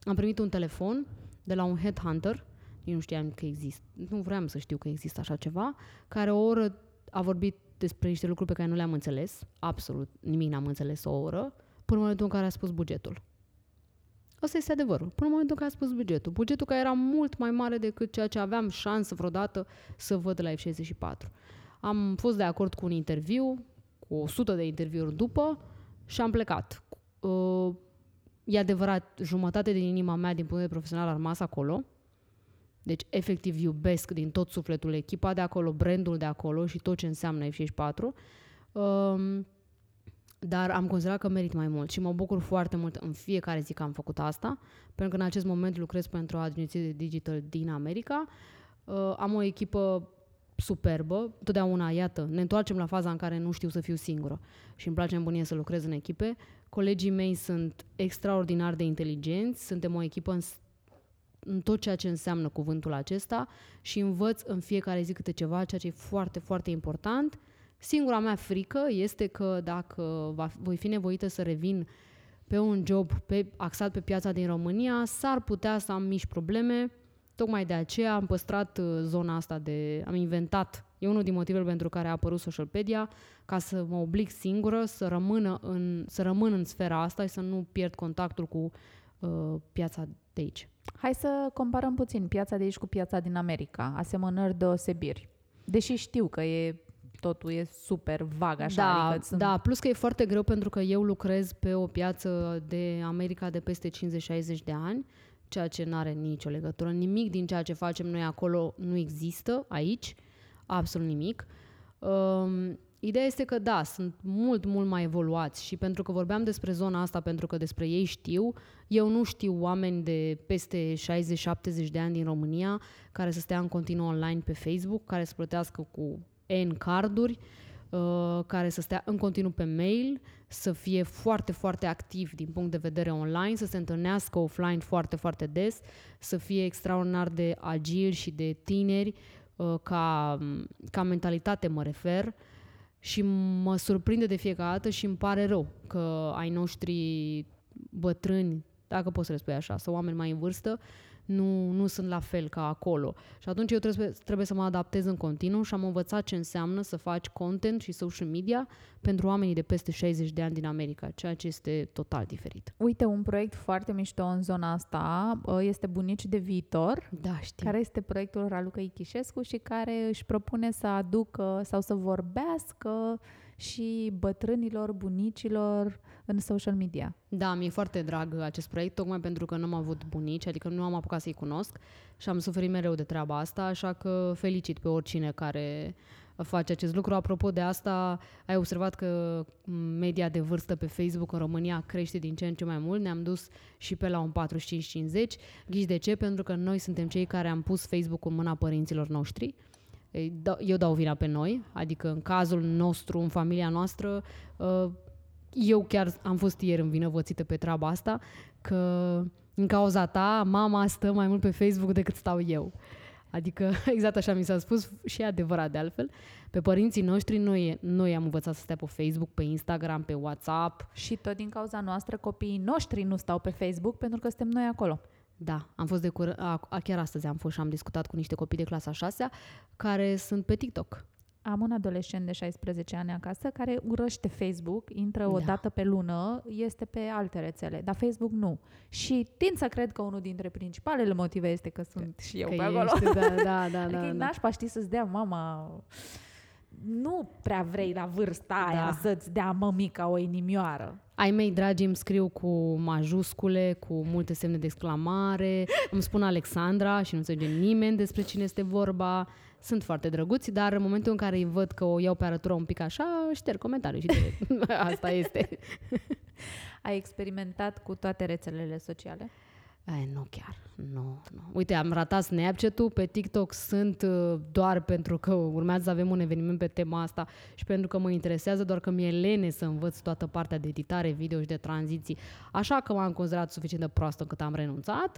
Am primit un telefon de la un headhunter, eu nu știam că există, nu vreau să știu că există așa ceva, care o oră a vorbit despre niște lucruri pe care nu le-am înțeles, absolut nimic n-am înțeles o oră, până în momentul în care a spus bugetul. Asta este adevărul. Până în momentul în care a spus bugetul. Bugetul care era mult mai mare decât ceea ce aveam șansă vreodată să văd la F64. Am fost de acord cu un interviu, cu 100 de interviuri după și am plecat. Uh, e adevărat, jumătate din inima mea din punct de vedere profesional a rămas acolo. Deci, efectiv, iubesc din tot sufletul echipa de acolo, brandul de acolo și tot ce înseamnă F64. Um, dar am considerat că merit mai mult și mă bucur foarte mult în fiecare zi că am făcut asta, pentru că în acest moment lucrez pentru o agenție de digital din America. Uh, am o echipă superbă, totdeauna, iată, ne întoarcem la faza în care nu știu să fiu singură și îmi place în bunie să lucrez în echipe. Colegii mei sunt extraordinar de inteligenți, suntem o echipă în, în tot ceea ce înseamnă cuvântul acesta și învăț în fiecare zi câte ceva, ceea ce e foarte, foarte important. Singura mea frică este că dacă va, voi fi nevoită să revin pe un job pe, axat pe piața din România, s-ar putea să am mici probleme. Tocmai de aceea am păstrat uh, zona asta de... am inventat, e unul din motivele pentru care a apărut Socialpedia, ca să mă oblig singură să, rămână în, să rămân în sfera asta și să nu pierd contactul cu uh, piața de aici. Hai să comparăm puțin piața de aici cu piața din America, asemănări deosebiri. Deși știu că e totul e super vag așa. Da, adică sunt... da, plus că e foarte greu pentru că eu lucrez pe o piață de America de peste 50-60 de ani, ceea ce nu are nicio legătură. Nimic din ceea ce facem noi acolo nu există aici, absolut nimic. Um, Ideea este că da, sunt mult, mult mai evoluați și pentru că vorbeam despre zona asta, pentru că despre ei știu, eu nu știu oameni de peste 60-70 de ani din România care să stea în continuu online pe Facebook, care să plătească cu N carduri, uh, care să stea în continuu pe mail, să fie foarte, foarte activ din punct de vedere online, să se întâlnească offline foarte, foarte des, să fie extraordinar de agili și de tineri, uh, ca, ca mentalitate mă refer, și mă surprinde de fiecare dată și îmi pare rău că ai noștri bătrâni, dacă poți să le spui așa, sau oameni mai în vârstă, nu, nu sunt la fel ca acolo. Și atunci eu trebuie, trebuie să mă adaptez în continuu și am învățat ce înseamnă să faci content și social media pentru oamenii de peste 60 de ani din America, ceea ce este total diferit. Uite, un proiect foarte mișto în zona asta este Bunici de Viitor, da, știu. care este proiectul Raluca Ichișescu și care își propune să aducă sau să vorbească și bătrânilor, bunicilor în social media. Da, mi-e foarte drag acest proiect, tocmai pentru că nu am avut bunici, adică nu am apucat să-i cunosc și am suferit mereu de treaba asta, așa că felicit pe oricine care face acest lucru. Apropo de asta, ai observat că media de vârstă pe Facebook în România crește din ce în ce mai mult. Ne-am dus și pe la un 45-50. Ghiși de ce? Pentru că noi suntem cei care am pus Facebook în mâna părinților noștri eu dau vina pe noi, adică în cazul nostru, în familia noastră, uh, eu chiar am fost ieri învinovățită pe treaba asta, că în cauza ta mama stă mai mult pe Facebook decât stau eu. Adică exact așa mi s-a spus și e adevărat de altfel. Pe părinții noștri noi, noi am învățat să stea pe Facebook, pe Instagram, pe WhatsApp. Și tot din cauza noastră copiii noștri nu stau pe Facebook pentru că suntem noi acolo. Da, am fost de cur- a, a, chiar astăzi am fost și am discutat cu niște copii de clasa 6 care sunt pe TikTok. Am un adolescent de 16 ani acasă care urăște Facebook, intră o da. dată pe lună, este pe alte rețele, dar Facebook nu. Și tind să cred că unul dintre principalele motive este că sunt că, și eu că pe acolo. Ești, da, da, da. adică da, da. nașpa, știi, să-ți dea mama... Nu prea vrei la vârsta aia da. să-ți dea mămica o inimioară. Ai mei dragi îmi scriu cu majuscule, cu multe semne de exclamare, îmi spun Alexandra și nu înțelege nimeni despre cine este vorba. Sunt foarte drăguți, dar în momentul în care îi văd că o iau pe arătură un pic așa, șterg comentarii și de asta este. Ai experimentat cu toate rețelele sociale? Ai, nu chiar, nu, nu. Uite, am ratat Snapchat-ul, pe TikTok sunt uh, doar pentru că urmează să avem un eveniment pe tema asta și pentru că mă interesează, doar că mi-e lene să învăț toată partea de editare video și de tranziții. Așa că m-am considerat suficient de proastă încât am renunțat,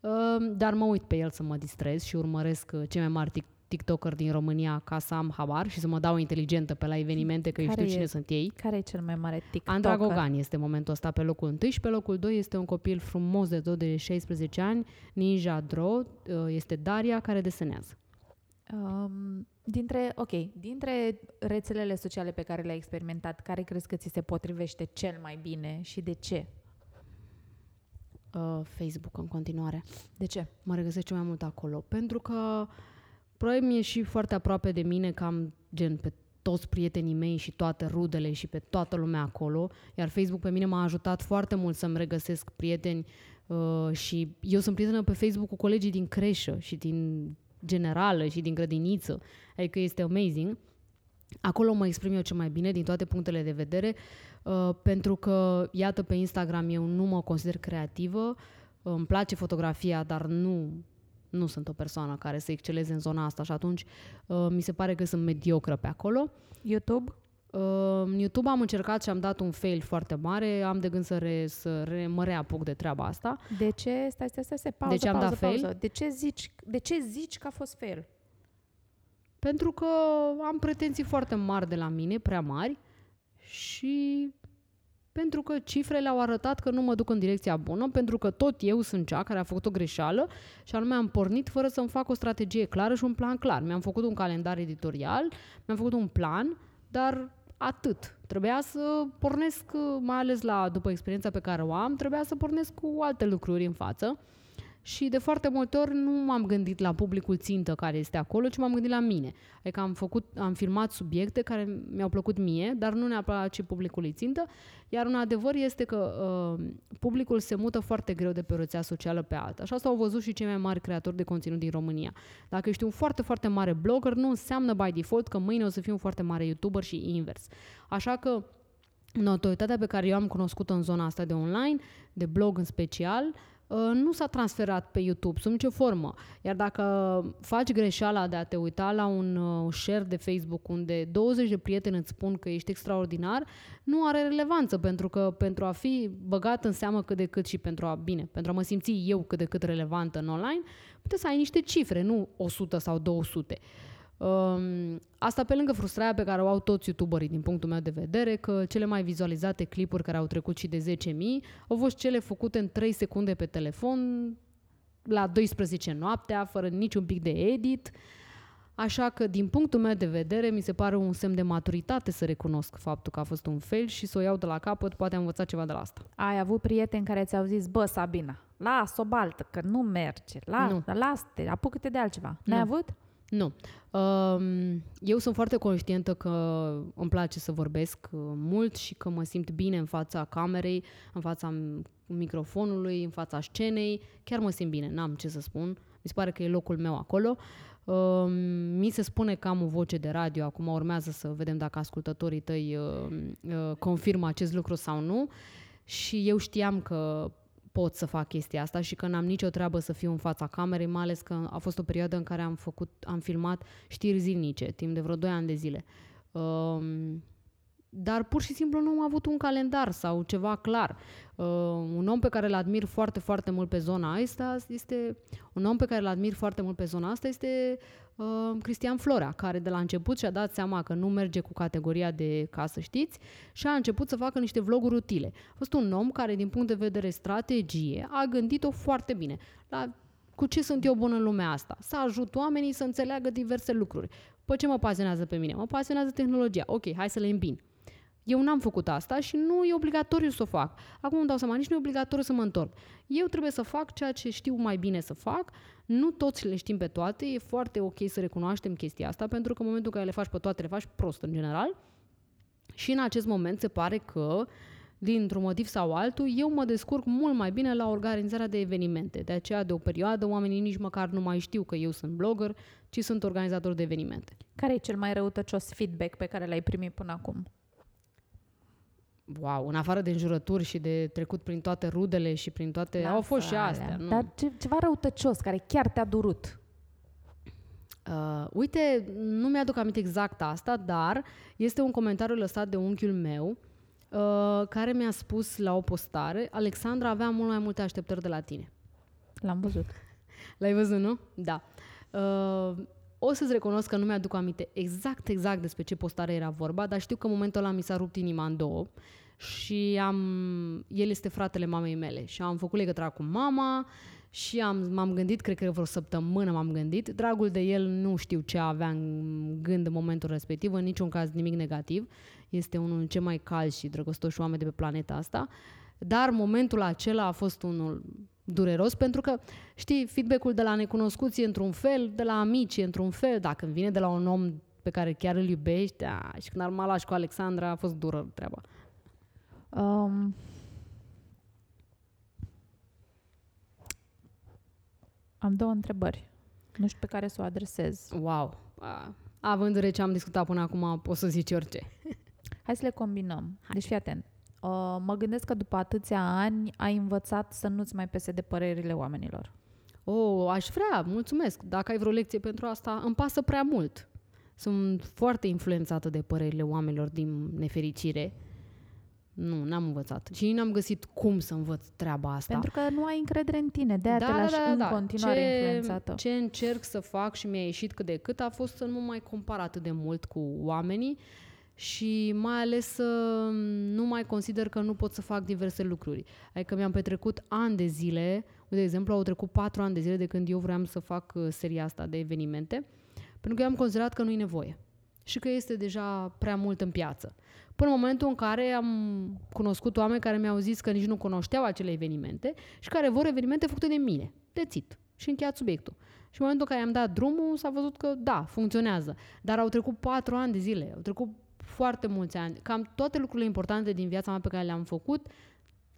uh, dar mă uit pe el să mă distrez și urmăresc uh, cei mai mari TikToker din România ca să am habar și să mă dau inteligentă pe la evenimente, că care eu știu e, cine sunt ei. Care e cel mai mare TikToker? Andra Gogan este momentul ăsta pe locul 1 și pe locul 2 este un copil frumos de tot de 16 ani, Ninja Dro, uh, este Daria care desenează. Um, dintre, ok, dintre rețelele sociale pe care le-ai experimentat, care crezi că ți se potrivește cel mai bine și de ce? Uh, Facebook în continuare. De ce? Mă regăsesc cel mai mult acolo. Pentru că uh, Probabil mi-e și foarte aproape de mine că am gen pe toți prietenii mei și toate rudele și pe toată lumea acolo, iar Facebook pe mine m-a ajutat foarte mult să-mi regăsesc prieteni uh, și eu sunt prietenă pe Facebook cu colegii din creșă și din generală și din grădiniță, adică este amazing. Acolo mă exprim eu cel mai bine din toate punctele de vedere, uh, pentru că, iată, pe Instagram eu nu mă consider creativă, îmi place fotografia, dar nu nu sunt o persoană care să exceleze în zona asta și atunci uh, mi se pare că sunt mediocră pe acolo. YouTube? Uh, în YouTube am încercat și am dat un fail foarte mare, am de gând să, re, să re, mă reapuc de treaba asta. De ce? Stai, stai, stai, stai pauză, de ce am pauză, dat fail? Pauză. De ce, zici, de ce zici că a fost fail? Pentru că am pretenții foarte mari de la mine, prea mari și Pentru că cifrele au arătat că nu mă duc în direcția bună, pentru că tot eu sunt cea care a făcut o greșeală și anume am pornit fără să-mi fac o strategie clară și un plan clar. Mi-am făcut un calendar editorial, mi-am făcut un plan, dar atât. Trebuia să pornesc, mai ales la după experiența pe care o am, trebuia să pornesc cu alte lucruri în față. Și de foarte multe ori nu m-am gândit la publicul țintă care este acolo, ci m-am gândit la mine. Adică am, făcut, am filmat subiecte care mi-au plăcut mie, dar nu neapărat și publicului țintă. Iar un adevăr este că uh, publicul se mută foarte greu de pe o rețea socială pe alta. Și asta au văzut și cei mai mari creatori de conținut din România. Dacă ești un foarte, foarte mare blogger, nu înseamnă by default că mâine o să fii un foarte mare YouTuber și invers. Așa că notorietatea pe care eu am cunoscut-o în zona asta de online, de blog în special, uh, nu s-a transferat pe YouTube sub nicio formă. Iar dacă faci greșeala de a te uita la un uh, share de Facebook unde 20 de prieteni îți spun că ești extraordinar, nu are relevanță pentru că pentru a fi băgat în seamă cât de cât și pentru a, bine, pentru a mă simți eu cât de cât relevantă în online, puteți să ai niște cifre, nu 100 sau 200. Um, asta pe lângă frustrarea pe care o au toți youtuberii din punctul meu de vedere, că cele mai vizualizate clipuri care au trecut și de 10.000 au fost cele făcute în 3 secunde pe telefon, la 12 noaptea, fără niciun pic de edit. Așa că, din punctul meu de vedere, mi se pare un semn de maturitate să recunosc faptul că a fost un fail și să o iau de la capăt, poate am învățat ceva de la asta. Ai avut prieteni care ți-au zis, bă, Sabina, las-o baltă, că nu merge, las, Nu. las-te, apucă-te de altceva. N-ai Nu. avut? Nu. Um, eu sunt foarte conștientă că îmi place să vorbesc uh, mult și că mă simt bine în fața camerei, în fața m- microfonului, în fața scenei. Chiar mă simt bine, n-am ce să spun. Mi se pare că e locul meu acolo. Um, mi se spune că am o voce de radio, acum urmează să vedem dacă ascultătorii tăi uh, uh, confirmă acest lucru sau nu. Și eu știam că pot să fac chestia asta și că n-am nicio treabă să fiu în fața camerei, mai ales că a fost o perioadă în care am făcut, am filmat știri zilnice, timp de vreo 2 ani de zile. Um, dar pur și simplu nu am avut un calendar sau ceva clar. Uh, un om pe care îl admir foarte, foarte mult pe zona asta este un om pe care îl admir foarte mult pe zona asta este uh, Cristian Florea, care de la început și-a dat seama că nu merge cu categoria de ca să știți și a început să facă niște vloguri utile. A fost un om care, din punct de vedere strategie, a gândit-o foarte bine. La cu ce sunt eu bun în lumea asta? Să ajut oamenii să înțeleagă diverse lucruri. Păi ce mă pasionează pe mine? Mă pasionează tehnologia. Ok, hai să le îmbin. Eu n-am făcut asta și nu e obligatoriu să o fac. Acum îmi dau seama, nici nu e obligatoriu să mă întorc. Eu trebuie să fac ceea ce știu mai bine să fac. Nu toți le știm pe toate. E foarte ok să recunoaștem chestia asta, pentru că în momentul în care le faci pe toate, le faci prost în general. Și în acest moment se pare că, dintr-un motiv sau altul, eu mă descurc mult mai bine la organizarea de evenimente. De aceea, de o perioadă, oamenii nici măcar nu mai știu că eu sunt blogger, ci sunt organizator de evenimente. Care e cel mai răutăcios feedback pe care l-ai primit până acum? Wow, în afară de înjurături și de trecut prin toate rudele și prin toate... Au fost și Lasă astea, alea. nu? Dar ce, ceva răutăcios, care chiar te-a durut. Uh, uite, nu mi-aduc aminte exact asta, dar este un comentariu lăsat de unchiul meu uh, care mi-a spus la o postare Alexandra avea mult mai multe așteptări de la tine. L-am văzut. L-ai văzut, nu? Da. Uh, o să-ți recunosc că nu mi-aduc aminte exact, exact despre ce postare era vorba, dar știu că în momentul ăla mi s-a rupt inima în două și am, el este fratele mamei mele și am făcut legătura cu mama și am, m-am gândit, cred că vreo săptămână m-am gândit. Dragul de el nu știu ce avea în gând în momentul respectiv, în niciun caz nimic negativ. Este unul dintre cei mai calzi și drăgostoși oameni de pe planeta asta. Dar momentul acela a fost unul dureros pentru că, știi, feedback-ul de la necunoscuți e într-un fel, de la amici e într-un fel, dacă îmi vine de la un om pe care chiar îl iubești, a, și când am lași cu Alexandra a fost dură treaba. Um, am două întrebări. Nu știu pe care să o adresez. Wow! A, având de ce am discutat până acum, pot să zici orice. Hai să le combinăm. Deci fii atent. Uh, mă gândesc că după atâția ani ai învățat să nu-ți mai pese de părerile oamenilor. Oh, aș vrea, mulțumesc. Dacă ai vreo lecție pentru asta, îmi pasă prea mult. Sunt foarte influențată de părerile oamenilor din nefericire. Nu, n-am învățat. Și n-am găsit cum să învăț treaba asta. Pentru că nu ai încredere în tine, de-aia te lași în continuare ce, influențată. Ce încerc să fac și mi-a ieșit cât de cât a fost să nu mai compar atât de mult cu oamenii și mai ales uh, nu mai consider că nu pot să fac diverse lucruri. Adică mi-am petrecut ani de zile, de exemplu, au trecut patru ani de zile de când eu vreau să fac uh, seria asta de evenimente, pentru că eu am considerat că nu e nevoie și că este deja prea mult în piață. Până în momentul în care am cunoscut oameni care mi-au zis că nici nu cunoșteau acele evenimente și care vor evenimente făcute de mine. Dețit. Și încheiat subiectul. Și în momentul în care am dat drumul, s-a văzut că da, funcționează. Dar au trecut patru ani de zile, au trecut foarte mulți ani. Cam toate lucrurile importante din viața mea pe care le-am făcut,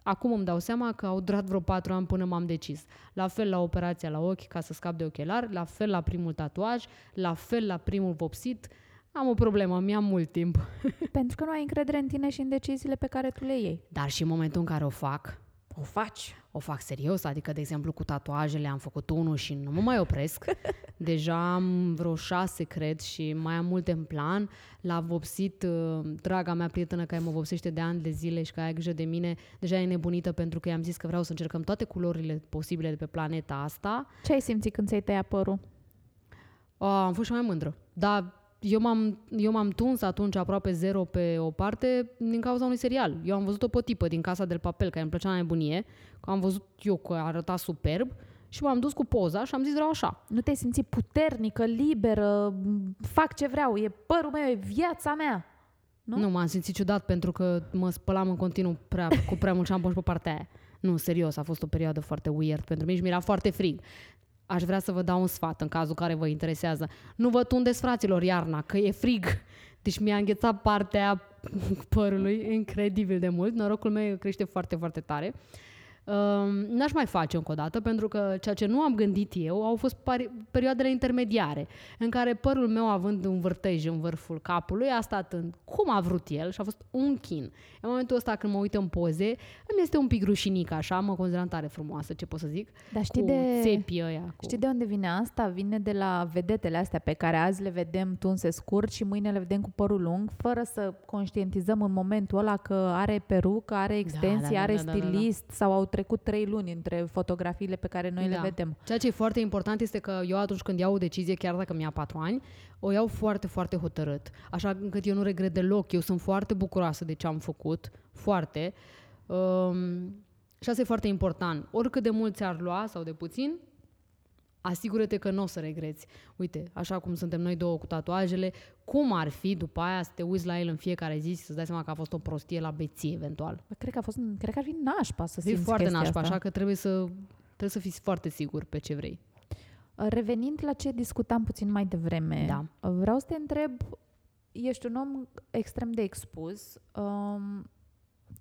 acum îmi dau seama că au durat vreo patru ani până m-am decis. La fel la operația la ochi ca să scap de ochelari, la fel la primul tatuaj, la fel la primul vopsit. Am o problemă, mi-am mult timp. Pentru că nu ai încredere în tine și în deciziile pe care tu le iei. Dar și în momentul în care o fac, O faci. o fac serios, adică, de exemplu, cu tatuajele am făcut unul și nu mă mai opresc. Deja am vreo șase, cred, și mai am multe în plan. L-a vopsit uh, draga mea prietenă care mă vopsește de ani de zile și care are grijă de mine. Deja e nebunită pentru că i-am zis că vreau să încercăm toate culorile posibile de pe planeta asta. Ce ai simțit când ți-ai tăiat părul? Uh, am fost și mai mândră. Dar eu m-am, eu m-am tuns atunci aproape zero pe o parte din cauza unui serial. Eu am văzut o potipă din Casa del Papel, care îmi plăcea la nebunie, că am văzut eu că arăta superb și m-am dus cu poza și am zis vreau așa. Nu te-ai simțit puternică, liberă, m, fac ce vreau, e părul meu, e viața mea. Nu? Nu, m-am simțit ciudat pentru că mă spălam în continuu prea, cu prea mult șampon și pe partea aia. Nu, serios, a fost o perioadă foarte weird pentru mine și mi-era foarte frig. Aș vrea să vă dau un sfat în cazul care vă interesează. Nu vă tundeți fraților iarna, că e frig. Deci mi-a înghețat partea părului incredibil de mult. Norocul meu crește foarte, foarte tare. Um, n-aș mai face încă o dată, pentru că ceea ce nu am gândit eu au fost pari- perioadele intermediare, în care părul meu, având un vârtej în vârful capului, a stat în cum a vrut el și a fost un chin. În momentul ăsta, când mă uit în poze, îmi este un pic rușinic așa, mă consideram tare frumoasă, ce pot să zic, Dar știi cu de... țepii ăia. Cu... Știi de unde vine asta? Vine de la vedetele astea pe care azi le vedem tunse scurt și mâine le vedem cu părul lung, fără să conștientizăm în momentul ăla că are perucă, are extensie, da, da, are da, da, da, da. stilist sau au trecut trei luni între fotografiile pe care noi le Da. vedem. Ceea ce e foarte important este că eu atunci când iau o decizie, chiar dacă mi-a patru ani, o iau foarte, foarte hotărât. Așa încât eu nu regret deloc. Eu sunt foarte bucuroasă de ce am făcut. Foarte. Um, și asta e foarte important. Oricât de mult ți-ar lua sau de puțin, asigură-te că nu o să regreți. Uite, așa cum suntem noi două cu tatuajele, cum ar fi după aia să te uiți la el în fiecare zi și să-ți dai seama că a fost o prostie la beție, eventual. Bă, Cred că, a fost, cred că ar fi nașpa să E simți foarte chestia nașpa, asta. așa că trebuie să, trebuie să fii foarte sigur pe ce vrei. Revenind la ce discutam puțin mai devreme, Da. vreau să te întreb, ești un om extrem de expus, um,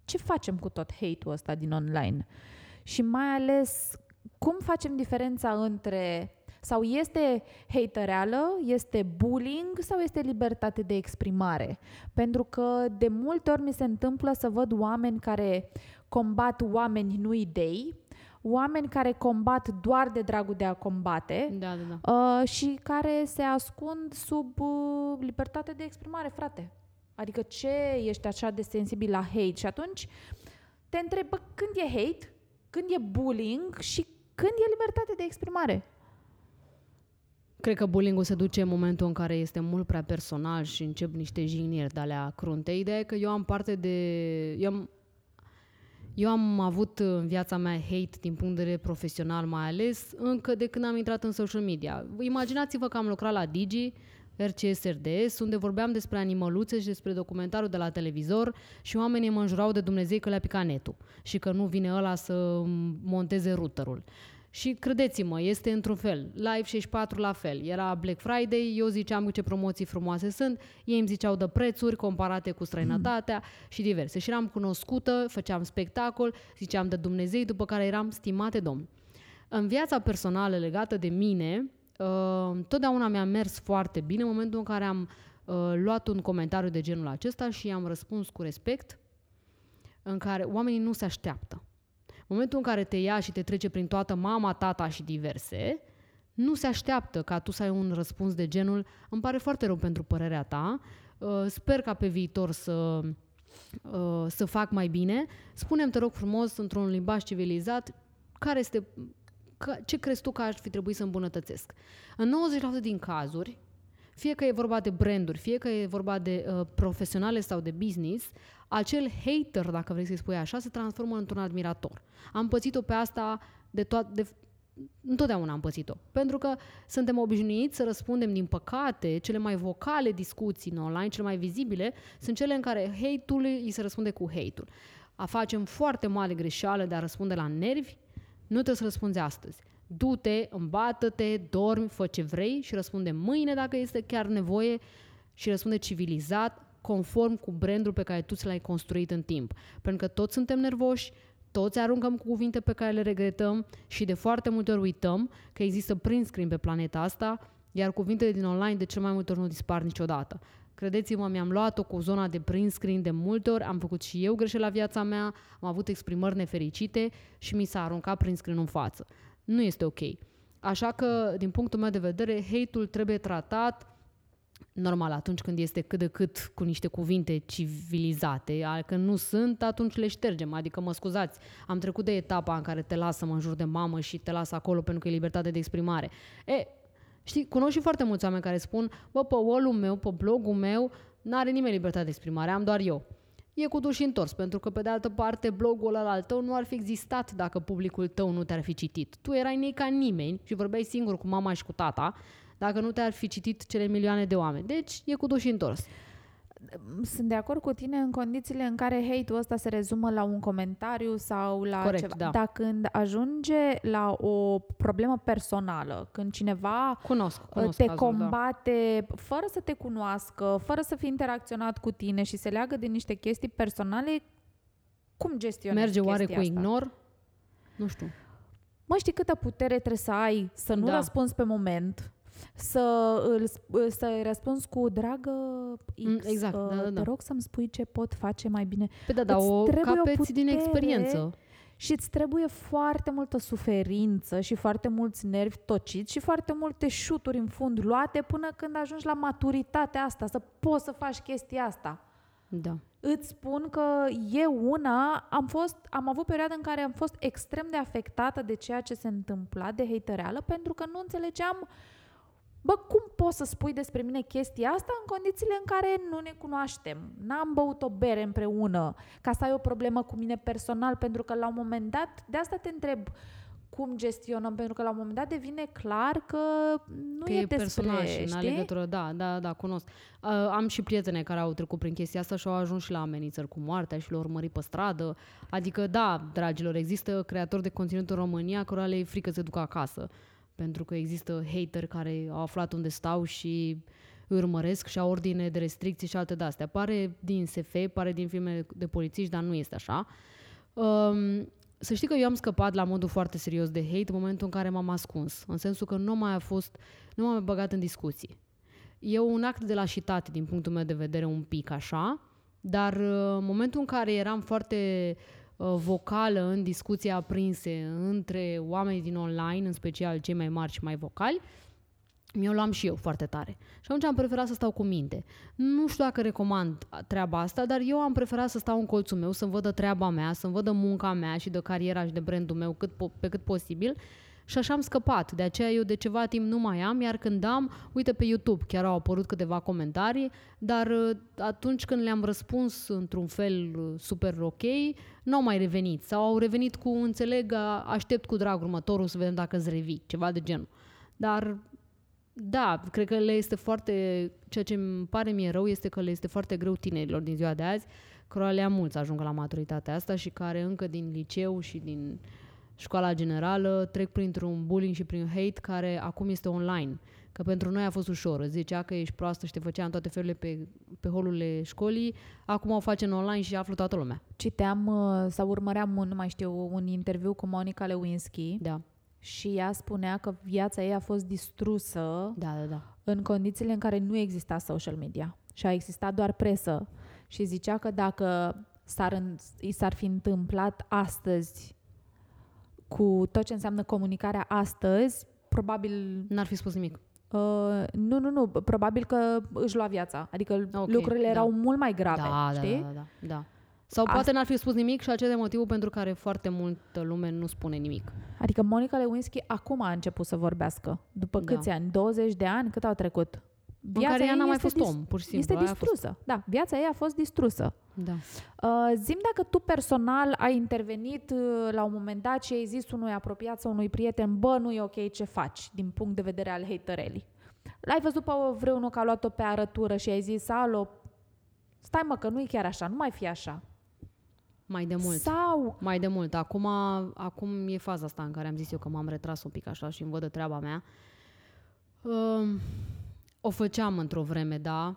ce facem cu tot hate-ul ăsta din online? Și mai ales, cum facem diferența între sau este hatereală, este bullying sau este libertate de exprimare? Pentru că de multe ori mi se întâmplă să văd oameni care combat oameni, nu idei, oameni care combat doar de dragul de a combate Da, da, da. uh, și care se ascund sub uh, libertate de exprimare, frate. Adică ce ești așa de sensibil la hate? Și atunci te întreb, bă, când e hate, când e bullying și când e libertate de exprimare? Cred că bullying se duce în momentul în care este mult prea personal și încep niște jigniri de alea crunte. Ideea e că eu am parte de... Eu am, eu am avut în viața mea hate din punct de vedere profesional mai ales încă de când am intrat în social media. Imaginați-vă că am lucrat la Digi, RCS RDS, unde vorbeam despre animăluțe și despre documentarul de la televizor și oamenii mă înjurau de Dumnezei că le-a picat netul și că nu vine ăla să monteze routerul. Și credeți-mă, este într-un fel. Live 64 la fel. Era Black Friday, eu ziceam ce promoții frumoase sunt, ei îmi ziceau de prețuri comparate cu străinătatea și diverse. Și eram cunoscută, făceam spectacol, ziceam de Dumnezei, după care eram stimate domn. În viața personală legată de mine, uh, totdeauna mi-a mers foarte bine în momentul în care am uh, luat un comentariu de genul acesta și am răspuns cu respect, în care oamenii nu se așteaptă. În momentul în care te ia și te trece prin toată mama, tata și diverse, nu se așteaptă ca tu să ai un răspuns de genul îmi pare foarte rău pentru părerea ta, uh, sper ca pe viitor să, uh, să fac mai bine. Spune-mi, te rog frumos, într-un limbaj civilizat, care este, ca- ce crezi tu că ar fi trebuit să îmbunătățesc? În 90% din cazuri, fie că e vorba de branduri, fie că e vorba de uh, profesionale sau de business, acel hater, dacă vrei să-i spui așa, se transformă într-un admirator. Am pățit-o pe asta de, to- de întotdeauna am pățit-o. Pentru că suntem obișnuiți să răspundem, din păcate, cele mai vocale discuții în online, cele mai vizibile, sunt cele în care hate-ul îi se răspunde cu hate-ul. A facem foarte mare greșeală de a răspunde la nervi, nu trebuie să răspunzi astăzi. Du-te, îmbată-te, dormi, fă ce vrei și răspunde mâine dacă este chiar nevoie și răspunde civilizat, conform cu brandul pe care tu ți l-ai construit în timp. Pentru că toți suntem nervoși, toți aruncăm cu cuvinte pe care le regretăm și de foarte multe ori uităm că există print screen pe planeta asta, iar cuvintele din online de cel mai multe ori nu dispar niciodată. Credeți-mă, mi-am luat-o cu zona de print screen de multe ori, am făcut și eu greșeli la viața mea, am avut exprimări nefericite și mi s-a aruncat print screen în față. Nu este ok. Așa că, din punctul meu de vedere, hate-ul trebuie tratat normal, atunci când este cât de cât cu niște cuvinte civilizate, când nu sunt, atunci le ștergem. Adică, mă scuzați, am trecut de etapa în care te lasă mă în jur de mamă și te lasă acolo pentru că e libertate de exprimare. E, știi, cunosc și foarte mulți oameni care spun, bă, pe wall meu, pe blogul meu, n-are nimeni libertate de exprimare, am doar eu. E cu duș întors, pentru că, pe de altă parte, blogul ăla al tău nu ar fi existat dacă publicul tău nu te-ar fi citit. Tu erai nei ca nimeni și vorbeai singur cu mama și cu tata, dacă nu te-ar fi citit cele milioane de oameni. Deci e cu duș întors. Sunt de acord cu tine în condițiile în care hate-ul ăsta se rezumă la un comentariu sau la Corect, ceva. da. Dar când ajunge la o problemă personală, când cineva Cunosc, cunosc te cazul, da. combate fără să te cunoască, fără să fi interacționat cu tine și se leagă de niște chestii personale, cum gestionezi Merge oare chestia cu asta? ignor? Nu știu. Mă, știi câtă putere trebuie să ai să nu Da. răspunzi pe moment, să îl, să răspunzi cu dragă X, Mm, exact, uh, da, da, da. te rog să-mi spui ce pot face mai bine. Pe da, dar Îți o trebuie o capeți din putere experiență. Și îți trebuie foarte multă suferință și foarte mulți nervi tociți și foarte multe șuturi în fund luate până când ajungi la maturitatea asta, să poți să faci chestia asta. Da. Îți spun că eu una am fost, am avut perioade în care am fost extrem de afectată de ceea ce se întâmpla, de hatereală, pentru că nu înțelegeam Bă, cum poți să spui despre mine chestia asta în condițiile în care nu ne cunoaștem? N-am băut o bere împreună, ca să ai o problemă cu mine personal, pentru că la un moment dat, de asta te întreb cum gestionăm, pentru că la un moment dat devine clar că nu că e, e despre, personal și n-are știi? legătură. Da, da, da, cunosc. Uh, am și prietene care au trecut prin chestia asta și au ajuns și la amenințări cu moartea și le-au urmărit pe stradă. Adică, da, dragilor, există creatori de conținut în România cărora le e frică să se ducă acasă. Pentru că există hater care au aflat unde stau și îi urmăresc și au ordine de restricții și alte de-astea. Pare din SF, pare din filme de polițiști, dar nu este așa. Um, să știi că eu am scăpat la modul foarte serios de hate în momentul în care m-am ascuns. În sensul că nu mai a fost, nu m-am mai băgat în discuții. E un act de lașitate din punctul meu de vedere un pic așa, dar uh, în momentul în care eram foarte uh, vocală în discuții aprinse între oamenii din online, în special cei mai mari și mai vocali, mi-o luam și eu foarte tare. Și atunci am preferat să stau cu minte. Nu știu dacă recomand treaba asta, dar eu am preferat să stau în colțul meu, să-mi vădă treaba mea, să-mi vădă munca mea și de cariera și de brandul meu cât po- pe cât posibil. Și așa am scăpat. De aceea eu de ceva timp nu mai am, iar când am, uite pe YouTube, chiar au apărut câteva comentarii, dar uh, atunci când le-am răspuns într-un fel uh, super ok, n-au mai revenit. Sau au revenit cu, înțeleg, a- aștept cu drag următorul să vedem dacă îți revii, ceva de genul. Dar da, cred că le este foarte, ceea ce îmi pare mie rău este că le este foarte greu tinerilor din ziua de azi, cărora le am mulți să ajungă la maturitatea asta și care încă din liceu și din școala generală trec printr-un bullying și prin hate care acum este online. Că pentru noi a fost ușor. Îți zicea că ești proastă și te făcea în toate felurile pe, pe holurile școlii. Acum o face în online și află toată lumea. Citeam uh, sau urmăream, un, nu mai știu, un interviu cu Monica Lewinsky Da, și ea spunea că viața ei a fost distrusă da, da. da. în condițiile în care nu exista social media și a existat doar presă și zicea că dacă s-ar, în- i s-ar fi întâmplat astăzi cu tot ce înseamnă comunicarea astăzi, probabil N-ar fi spus nimic. uh, nu, nu, nu, probabil că își lua viața. Adică Ok, lucrurile da. erau mult mai grave, da, știi? Da, da, da, da. Sau Asta- poate n-ar fi spus nimic și acesta e motivul pentru care foarte multă lume nu spune nimic. Adică Monica Lewinsky acum a început să vorbească. După Da. câți ani? 20 de ani? Cât au trecut? În care ea ei n-a mai este fost dis- om, pur și simplu. Este Aia a fost- distrusă. Da, viața ei a fost distrusă. Da. Uh, zim dacă tu personal ai intervenit uh, la un moment dat și ai zis unui apropiat sau unui prieten, bă, nu e ok ce faci din punct de vedere al haterelii. L-ai văzut pe vreunul că a luat-o pe arătură și ai zis, alo, stai mă că nu e chiar așa, nu mai fi așa. Mai de mult. Sau, Mai de mult. Acum, acum e faza asta în care am zis eu că m-am retras un pic așa și îmi văd de treaba mea. Um, o făceam într-o vreme, da,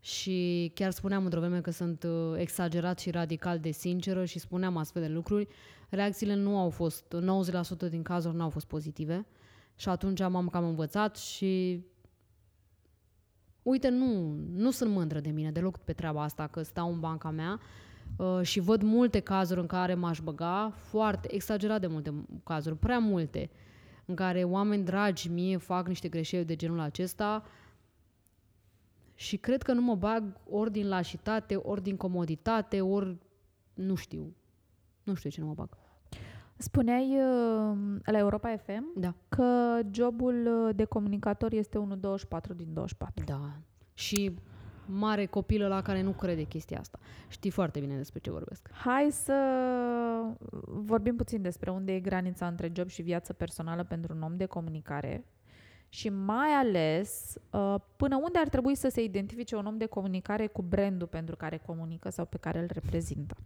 și chiar spuneam într-o vreme că sunt uh, exagerat și radical de sinceră și spuneam astfel de lucruri. Reacțiile nu au fost, 90% din cazuri nu au fost pozitive și atunci m-am cam învățat și uite, nu, nu sunt mândră de mine deloc pe treaba asta, că stau în banca mea uh, și văd multe cazuri în care m-aș băga, foarte exagerat de multe cazuri, prea multe, în care oameni dragi mie fac niște greșeli de genul acesta și cred că nu mă bag ori din lașitate, ori din comoditate, ori nu știu. Nu știu ce nu mă bag. spuneai uh, la Europa FM Da. că jobul uh, de comunicator este unul 24 din 24. Da. Și mare copilă la care nu crede chestia asta. Știi foarte bine despre ce vorbesc. Hai să vorbim puțin despre unde e granița între job și viață personală pentru un om de comunicare și mai ales uh, până unde ar trebui să se identifice un om de comunicare cu brandul pentru care comunică sau pe care îl reprezintă.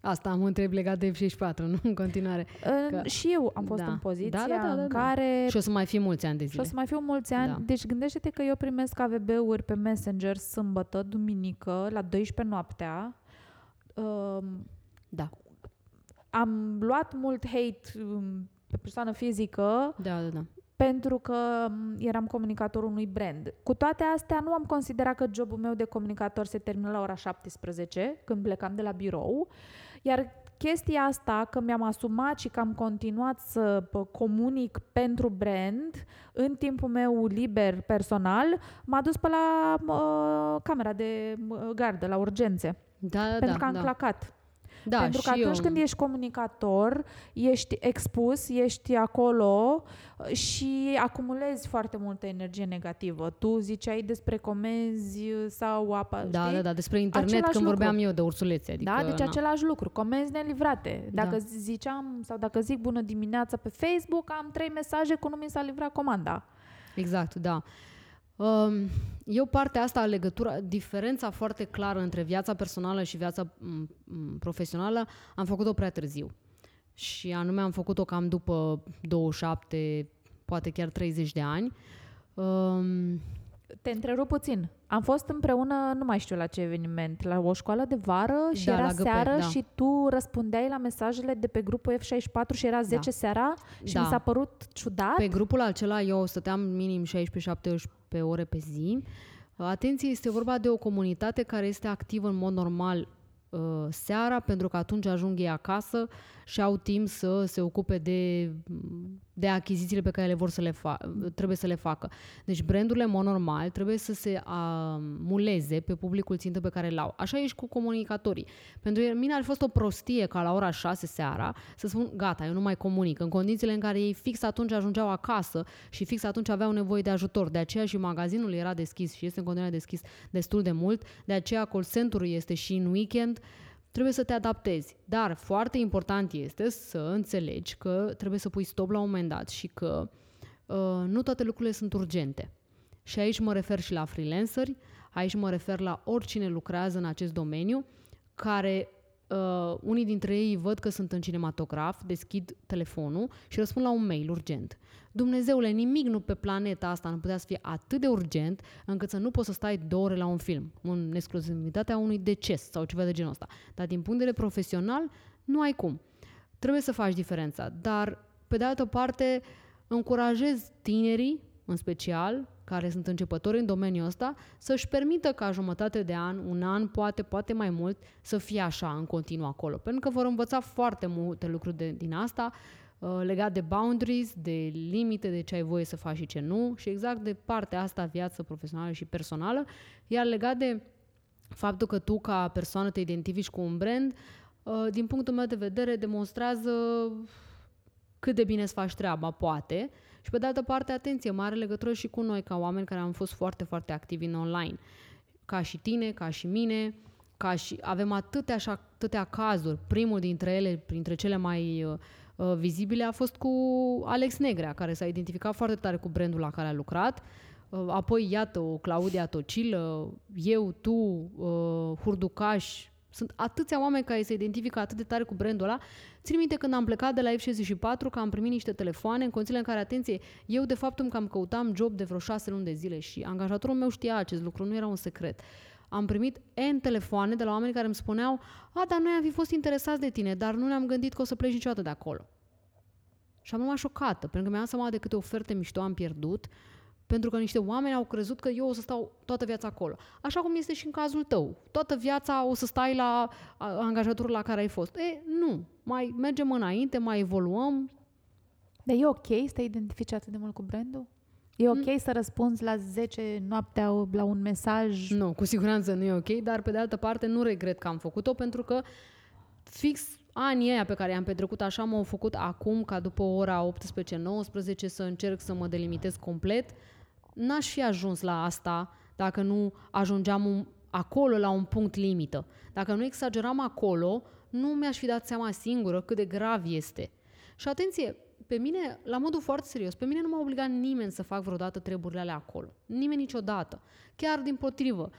Asta am întreb legat de F64, nu în continuare. Că... Și eu am fost Da. în poziția Da, da, da, da, în da. care Și o să mai fie mulți ani de și zile. o să mai fiu mulți ani. Da. Deci gândește-te că eu primesc AVB-uri pe Messenger sâmbătă, duminică, la 12 noaptea. Um, Da. am luat mult hate um, pe persoană fizică Da, da, da. Pentru că m, eram comunicatorul unui brand. Cu toate astea, nu am considerat că jobul meu de comunicator se termină la ora 17, când plecam de la birou, iar chestia asta, că mi-am asumat și că am continuat să pă, comunic pentru brand în timpul meu liber personal, m-a dus pe la uh, camera de uh, gardă, la urgențe, Da, da, pentru da. că am da. clacat. Da, Pentru că și atunci eu, când ești comunicator, ești expus, ești acolo uh, și acumulezi foarte multă energie negativă. Tu ziceai despre comenzi uh, sau apa, Da, știi? da, da, despre internet Același când lucru. vorbeam eu de ursulețe. Adică, Da, deci na. același lucru, comenzi nelivrate. Dacă Da. ziceam sau dacă zic bună dimineața pe Facebook, am trei mesaje cu nu mi s-a livrat comanda. Exact, da. Um, Eu partea asta, legătura, diferența foarte clară între viața personală și viața m, m, profesională, am făcut-o prea târziu. Și anume am făcut-o cam după 27, poate chiar 30 de ani. Um, Te întrerup puțin. Am fost împreună, nu mai știu la ce eveniment, la o școală de vară și Da, era la Găpec, seară da. și tu răspundeai la mesajele de pe grupul F64 și era 10 seara și Da. mi s-a părut ciudat. Pe grupul acela eu stăteam minim 16-17 ore pe zi. Atenție, este vorba de o comunitate care este activă în mod normal uh, seara, pentru că atunci ajung ei acasă și au timp să se ocupe de, de achizițiile pe care le vor să le fa- trebuie să le facă. Deci brandurile, în mod normal, trebuie să se uh, muleze pe publicul țintă pe care l-au. Așa e și cu comunicatorii. Pentru mine ar fi fost o prostie ca la ora 6 seara să spun, gata, eu nu mai comunic, în condițiile în care ei fix atunci ajungeau acasă și fix atunci aveau nevoie de ajutor. De aceea și magazinul era deschis și este în continuare deschis destul de mult, de aceea call center-ul este și în weekend, trebuie să te adaptezi. Dar foarte important este să înțelegi că trebuie să pui stop la un moment dat și că uh, nu toate lucrurile sunt urgente. Și aici mă refer și la freelanceri, aici mă refer la oricine lucrează în acest domeniu, care uh, unii dintre ei văd că sunt în cinematograf, deschid telefonul și răspund la un mail urgent. Dumnezeule, nimic nu pe planeta asta nu putea să fie atât de urgent încât să nu poți să stai două ore la un film, în exclusivitatea unui deces sau ceva de genul ăsta. Dar din punct de vedere profesional, nu ai cum. Trebuie să faci diferența, dar pe de altă parte încurajez tinerii, în special, care sunt începători în domeniul ăsta, să-și permită ca jumătate de an, un an, poate, poate mai mult, să fie așa în continuu acolo. Pentru că vor învăța foarte multe lucruri de, din asta, uh, legat de boundaries, de limite, de ce ai voie să faci și ce nu și exact de partea asta, viață profesională și personală, iar legat de faptul că tu ca persoană te identifici cu un brand, uh, din punctul meu de vedere, demonstrează cât de bine îți faci treaba, poate, Și pe de altă parte, atenție, mare legătură și cu noi ca oameni care am fost foarte, foarte activi în online. Ca și tine, ca și mine, ca și avem atâtea și atâtea cazuri. Primul dintre ele, printre cele mai uh, uh, vizibile, a fost cu Alex Negrea, care s-a identificat foarte tare cu brandul la care a lucrat. Uh, apoi, iată, o Claudia Tocilă, eu, tu, uh, Hurducaș, sunt atâția oameni care se identifică atât de tare cu brandul ăla. Țin minte când am plecat de la F64 că am primit niște telefoane în condițiile în care, atenție, eu de fapt îmi cam căutam job de vreo șase luni de zile și angajatorul meu știa acest lucru, nu era un secret. Am primit N telefoane de la oameni care îmi spuneau a, dar noi am fi fost interesați de tine, dar nu ne-am gândit că o să pleci niciodată de acolo. Și am rămas șocată, pentru că mi-am seama de câte oferte mișto am pierdut, pentru că niște oameni au crezut că eu o să stau toată viața acolo. Așa cum este și în cazul tău. Toată viața o să stai la angajatorul la care ai fost. E, nu. Mai mergem înainte, mai evoluăm. Dar e ok să te identifici atât de mult cu brandul? E ok mm. să răspunzi la 10 noaptea la un mesaj? Nu, cu siguranță nu e ok, dar pe de altă parte nu regret că am făcut-o pentru că fix anii aia pe care i-am petrecut așa m-au făcut acum ca după ora 18-19 să încerc să mă delimitez complet n-aș fi ajuns la asta dacă nu ajungeam un, acolo la un punct limită. Dacă nu exageram acolo, nu mi-aș fi dat seama singură cât de grav este. Și atenție, pe mine, la modul foarte serios, pe mine nu m-a obligat nimeni să fac vreodată treburile alea acolo. Nimeni niciodată. Chiar din potrivă. 90%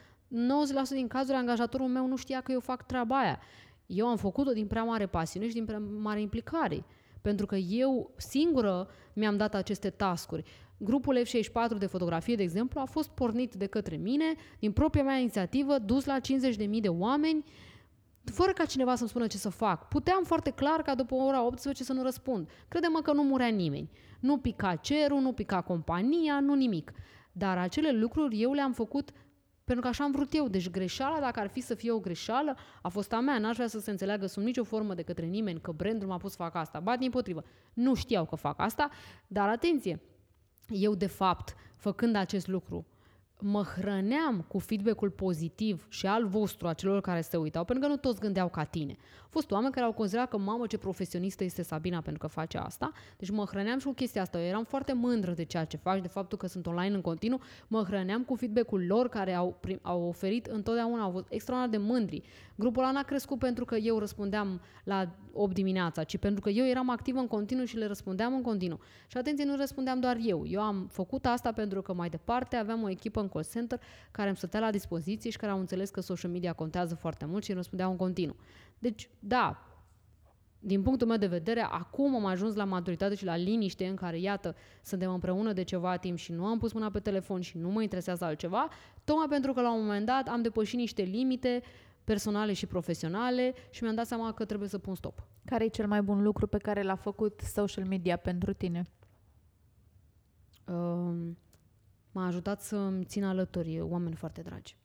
din cazuri angajatorul meu nu știa că eu fac treaba aia. Eu am făcut-o din prea mare pasiune și din prea mare implicare. Pentru că eu singură mi-am dat aceste tascuri. Grupul F64 de fotografie, de exemplu, a fost pornit de către mine, din propria mea inițiativă, dus la 50.000 de oameni, fără ca cineva să-mi spună ce să fac. Puteam foarte clar ca după ora 18 să nu răspund. Crede-mă că nu murea nimeni. Nu pica cerul, nu pica compania, nu nimic. Dar acele lucruri eu le-am făcut pentru că așa am vrut eu. Deci greșeala, dacă ar fi să fie o greșeală, a fost a mea. N-aș vrea să se înțeleagă sub nicio formă de către nimeni că brandul m-a pus să fac asta. Ba, din potrivă. Nu știau că fac asta, dar atenție, eu de fapt, făcând acest lucru, mă hrăneam cu feedback-ul pozitiv și al vostru, a celor care se uitau, pentru că nu toți gândeau ca tine. Au fost oameni care au considerat că, mamă, ce profesionistă este Sabina pentru că face asta. Deci mă hrăneam și cu chestia asta. Eu eram foarte mândră de ceea ce faci, de faptul că sunt online în continuu. Mă hrăneam cu feedback-ul lor care au, prim, au oferit întotdeauna, au fost extraordinar de mândri. Grupul ăla n-a crescut pentru că eu răspundeam la 8 dimineața, ci pentru că eu eram activă în continuu și le răspundeam în continuu. Și atenție, nu răspundeam doar eu. Eu am făcut asta pentru că mai departe aveam o echipă în call center care îmi stătea la dispoziție și care au înțeles că social media contează foarte mult și îmi răspundeau în continuu. Deci, da, din punctul meu de vedere, acum am ajuns la maturitate și la liniște în care, iată, suntem împreună de ceva timp și nu am pus mâna pe telefon și nu mă interesează altceva, tocmai pentru că la un moment dat am depășit niște limite personale și profesionale și mi-am dat seama că trebuie să pun stop. Care e cel mai bun lucru pe care l-a făcut social media pentru tine? Uh, m-a ajutat să-mi țin alături oameni foarte dragi.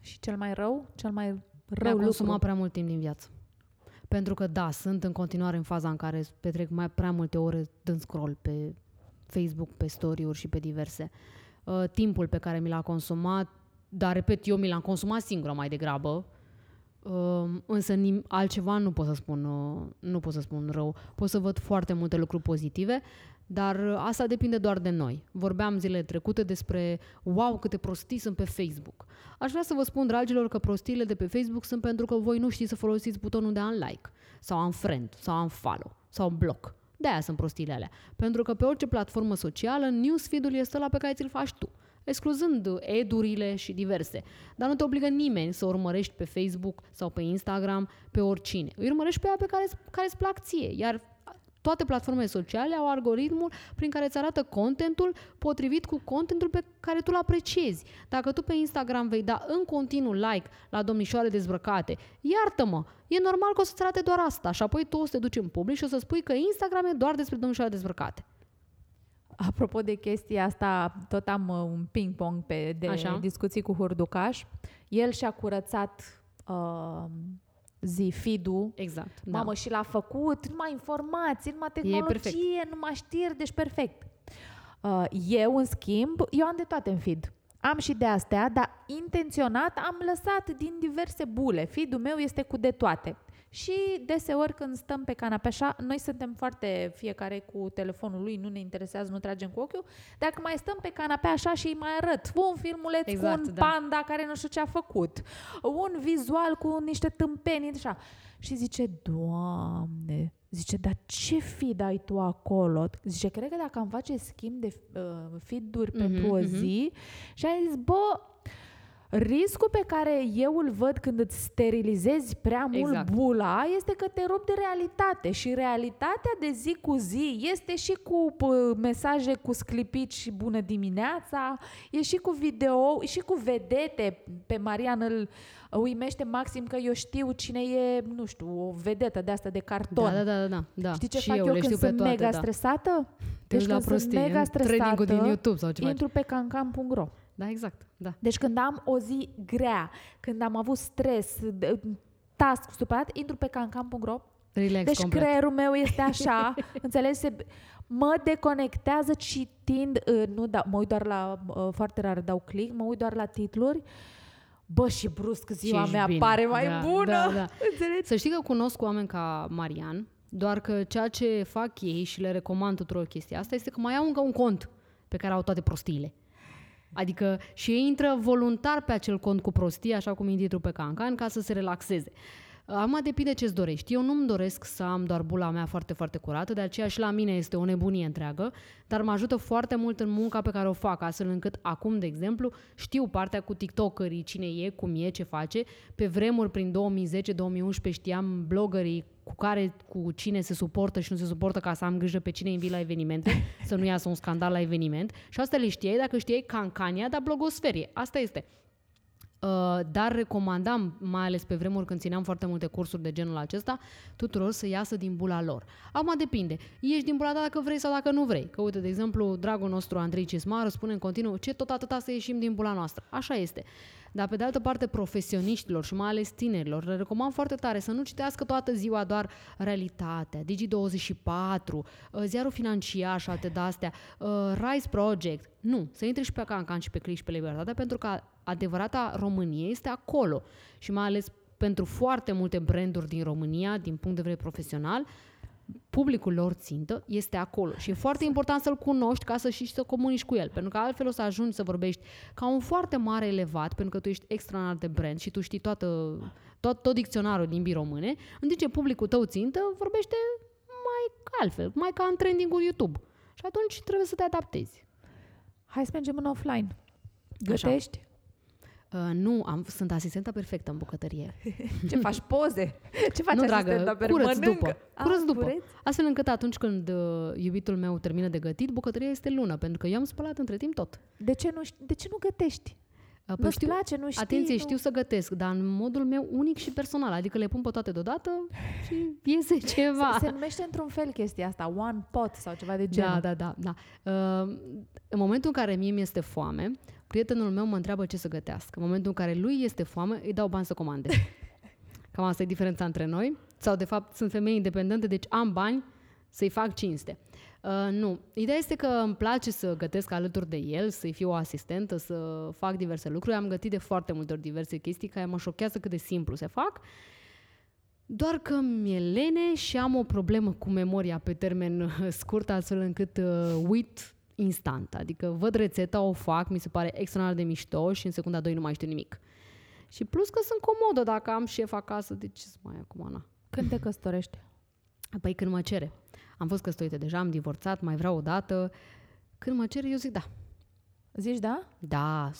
Și cel mai rău? Cel mai rău Mi-a consumat lucru? prea mult timp din viață. Pentru că, da, sunt în continuare în faza în care petrec mai prea multe ore dând scroll pe Facebook, pe story-uri și pe diverse. Uh, timpul pe care mi l-a consumat, dar, repet, eu mi l-am consumat singură mai degrabă, uh, însă nim- altceva nu pot să spun, uh, nu pot să spun rău. Pot să văd foarte multe lucruri pozitive, dar asta depinde doar de noi. Vorbeam zilele trecute despre, wow, câte prostii sunt pe Facebook. Aș vrea să vă spun, dragilor, că prostiile de pe Facebook sunt pentru că voi nu știți să folosiți butonul de unlike, sau unfriend, sau unfollow, sau block. De aia sunt prostiile alea. Pentru că pe orice platformă socială, newsfeed-ul este la pe care ți-l faci tu excluzând edurile și diverse. Dar nu te obligă nimeni să urmărești pe Facebook sau pe Instagram pe oricine. Îi urmărești pe aia pe care, care îți plac ție. Iar toate platformele sociale au algoritmul prin care îți arată contentul potrivit cu contentul pe care tu îl apreciezi. Dacă tu pe Instagram vei da în continuu like la domnișoare dezbrăcate, iartă-mă, e normal că o să-ți arate doar asta și apoi tu o să te duci în public și o să spui că Instagram e doar despre domnișoare dezbrăcate. Apropo de chestia asta, tot am uh, un ping-pong pe de Așa. discuții cu Hurducaș. El și-a curățat uh, zi, feed Exact. Da. Mamă, și l-a făcut, numai informații, numai tehnologie, numai știri, deci perfect. Uh, eu, în schimb, eu am de toate în feed. Am și de astea, dar intenționat am lăsat din diverse bule. Feed-ul meu este cu de toate. Și deseori când stăm pe canapea așa, noi suntem foarte fiecare cu telefonul lui, nu ne interesează, nu tragem cu ochiul, dacă mai stăm pe canapea așa și îi mai arăt un filmuleț Exact, cu un da. panda care nu știu ce a făcut, un vizual cu niște tâmpenii, așa. Și zice, Doamne, zice, dar ce feed ai tu acolo? Zice, cred că dacă am face schimb de uh, feed-uri Mhm, pentru o mhm. zi, și am zis, bă, riscul pe care eu îl văd când îți sterilizezi prea mult Exact. bula este că te rup de realitate și realitatea de zi cu zi este și cu p- mesaje cu sclipici și bună dimineața, e și cu video, și cu vedete. Pe Marian îl uimește maxim că eu știu cine e, nu știu, o vedetă de asta de carton. Da, da, da, da, da, da. Știi ce și fac eu, eu, le când știu pe sunt toate, mega da. stresată? Te duci la când sunt prostie, mega în training-ul din stresată, YouTube sau ceva. intru pe cancam.ro Da, exact, da. deci când am o zi grea, când am avut stres, de- task supărat, intru pe cancam.ro. Relax Deci complet. creierul meu este așa, înțelegi? Se, mă deconectează citind, uh, nu da, mă uit doar la, uh, foarte rar dau click, mă uit doar la titluri. Bă, și brusc ziua ești mea bine. pare mai Da, bună. da, da. Înțelegi? Să știi că cunosc oameni ca Marian, doar că ceea ce fac ei și le recomand tuturor chestia asta este că mai au încă un cont pe care au toate prostiile. Adică și ei intră voluntar pe acel cont cu prostii, așa cum intru pe Cancan, ca să se relaxeze. Acum depinde ce-ți dorești. Eu nu-mi doresc să am doar bula mea foarte, foarte curată, de aceea și la mine este o nebunie întreagă, dar mă ajută foarte mult în munca pe care o fac, astfel încât acum, de exemplu, știu partea cu tiktokerii, cine e, cum e, ce face. Pe vremuri, prin 2010-2011, știam bloggerii cu care, cu cine se suportă și nu se suportă ca să am grijă pe cine invit la evenimente, să nu iasă un scandal la eveniment. Și asta le știai dacă știai cancania, dar blogosferie. Asta este. Uh, dar recomandam, mai ales pe vremuri când țineam foarte multe cursuri de genul acesta, tuturor să iasă din bula lor. Acum depinde. Ieși din bula ta dacă vrei sau dacă nu vrei. Că uite, de exemplu, dragul nostru Andrei Cismaru spune în continuu ce tot atâta să ieșim din bula noastră. Așa este. Dar pe de altă parte, profesioniștilor și mai ales tinerilor, le recomand foarte tare să nu citească toată ziua doar realitatea, Digi24, uh, ziarul financiar și alte de-astea, uh, Rise Project. Nu, să intre și pe Cancan și pe Click și pe Libertate, pentru că adevărata Românie este acolo. Și mai ales pentru foarte multe branduri din România, din punct de vedere profesional, publicul lor țintă este acolo și e foarte important să-l cunoști ca să și să comunici cu el, pentru că altfel o să ajungi să vorbești ca un foarte mare elevat, pentru că tu ești extraordinar de brand și tu știi toată, tot, tot dicționarul limbii române, în timp ce publicul tău țintă vorbește mai altfel, mai ca în trending-ul YouTube. Și atunci trebuie să te adaptezi. Hai să mergem în offline. Așa. Gătești? Uh, nu, am, sunt asistenta perfectă în bucătărie. Ce faci poze? Ce faci nu, dragă, asistenta pe curăț mănâncă? după. Ah, Curăț după. cureți? Astfel încât atunci când uh, iubitul meu termină de gătit, bucătăria este lună, pentru că eu am spălat între timp tot. De ce nu, ști- de ce nu gătești? Uh, Nu-ți place, nu știi? Atenție, nu... știu să gătesc, dar în modul meu unic și personal, adică le pun pe toate deodată și iese ceva. Se, se numește într-un fel chestia asta, one pot sau ceva de genul. Da, da, da. da. Uh, în momentul în care mie mi este foame, prietenul meu mă întreabă ce să gătească. În momentul în care lui este foame, îi dau bani să comande. Cam asta e diferența între noi. Sau, de fapt, sunt femei independente, deci am bani să-i fac cinste. Uh, nu. Ideea este că îmi place să gătesc alături de el, să-i fiu o asistentă, să fac diverse lucruri. Am gătit de foarte multe ori diverse chestii care mă șochează cât de simplu se fac. Doar că mi-e lene și am o problemă cu memoria pe termen uh, scurt, astfel încât uh, uit instant. Adică văd rețeta, o fac, mi se pare extraordinar de mișto și în secunda 2 nu mai știu nimic. Și plus că sunt comodă dacă am șef acasă, de ce să mai acum, na? Când te căsătorești? Păi când mă cere. Am fost căsătorită deja, am divorțat, mai vreau o dată. Când mă cere, eu zic da. Zici da? Da, 100%.